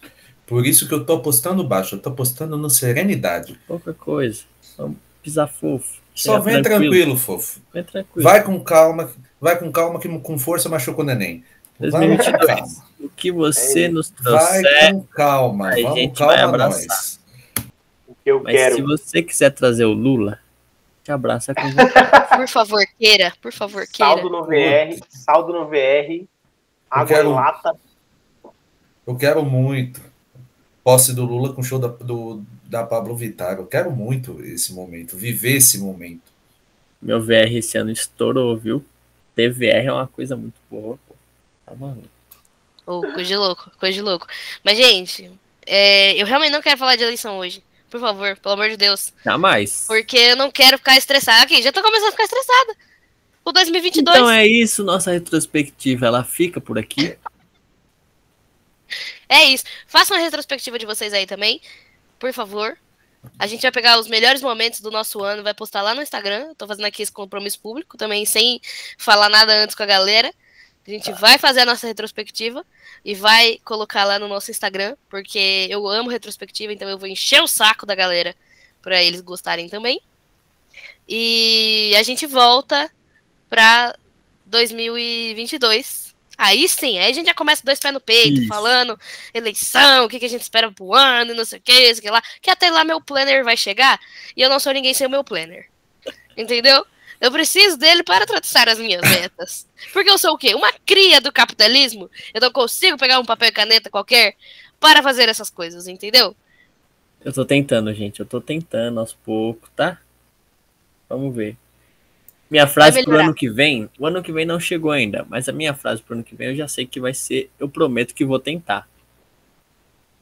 Por isso que eu tô apostando baixo, eu tô apostando no serenidade. Pouca coisa. Vamos pisar fofo. Só Chegar vem tranquilo, fofo. Vem tranquilo. Vai com calma, vai com calma que com força machuca o neném. Vai com 2022. calma. O que você É nos Vai trouxer. com calma, a vamos gente calma vai abraçar. nós. O que eu Mas quero. se você quiser trazer o Lula, te abraça com Por favor, queira. Por favor, queira. Saldo no VR, saldo no VR, água quero- em lata. Eu quero muito. Posse do Lula com o show da, do, da Pablo Vittar. Eu quero muito esse momento, viver esse momento. Meu VR esse ano estourou, viu? TVR é uma coisa muito boa, pô. Tá maluco. Ô, coisa de louco, coisa de louco. Mas, gente, é, eu realmente não quero falar de eleição hoje. Por favor, pelo amor de Deus. Jamais. Porque eu não quero ficar estressada. Aqui, já tô começando a ficar estressada. O 2022. Então é isso, nossa retrospectiva, ela fica por aqui. É isso. Façam uma retrospectiva de vocês aí também, por favor. A gente vai pegar os melhores momentos do nosso ano, vai postar lá no Instagram. Tô fazendo aqui esse compromisso público também, sem falar nada antes com a galera. A gente vai fazer a nossa retrospectiva e vai colocar lá no nosso Instagram, porque eu amo retrospectiva, então eu vou encher o saco da galera para eles gostarem também. E a gente volta pra 2022. Aí sim, aí a gente já começa dois pés no peito, Isso. falando eleição, o que, que a gente espera pro ano, não sei o que, isso que lá. Que até lá meu planner vai chegar e eu não sou ninguém sem o meu planner. Entendeu? Eu preciso dele para traçar as minhas metas. Porque eu sou o quê? Uma cria do capitalismo. Eu não consigo pegar um papel e caneta qualquer para fazer essas coisas, entendeu? Eu tô tentando, gente. Eu tô tentando aos poucos, tá? Vamos ver. Minha frase pro ano que vem, o ano que vem não chegou ainda, mas a minha frase pro ano que vem eu já sei que vai ser, eu prometo que vou tentar.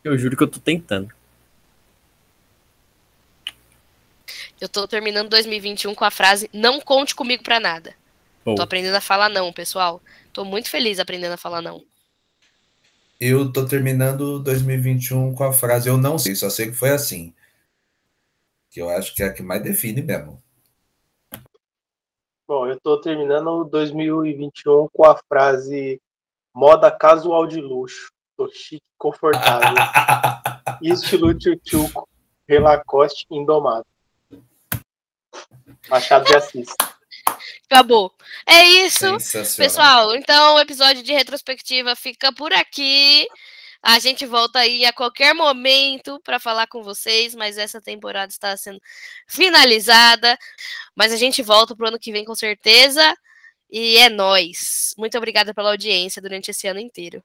Eu juro que eu tô tentando. Eu tô terminando 2021 com a frase não conte comigo pra nada. Pô, Tô aprendendo a falar não, pessoal. Tô muito feliz aprendendo a falar não. Eu tô terminando 2021 com a frase eu não sei, só sei que foi assim. Que eu acho que é a que mais define mesmo. Bom, eu tô terminando 2021 com a frase moda casual de luxo. Tô chique e confortável. Estilo tchutchuco, relacoste indomado. Machado de Assis. Acabou. É isso. Pessoal, então o episódio de retrospectiva fica por aqui. A gente volta aí a qualquer momento para falar com vocês, mas essa temporada está sendo finalizada. Mas a gente volta pro ano que vem com certeza. E é nóis. Muito obrigada pela audiência durante esse ano inteiro.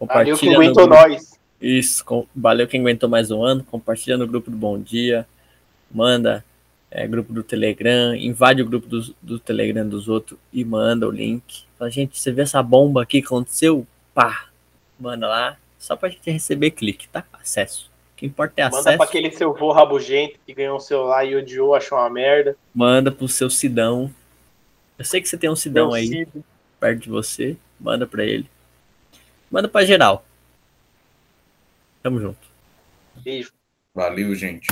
Valeu que compartilha no aguentou nós. Isso, com- valeu quem aguentou mais um ano. Compartilha no grupo do Bom Dia. Manda é, grupo do Telegram. Invade o grupo do, do Telegram dos outros e manda o link. Fala, gente, você viu essa bomba aqui que aconteceu? Pá, manda lá. Só pra gente receber clique, tá? Acesso. O que importa é Manda acesso. pra aquele seu vô rabugento que ganhou um celular e odiou, achou uma merda. Manda pro seu Sidão. Eu sei que você tem um Sidão Meu aí Cid. perto de você. Manda pra ele. Manda pra geral. Tamo junto. Beijo. Valeu, gente.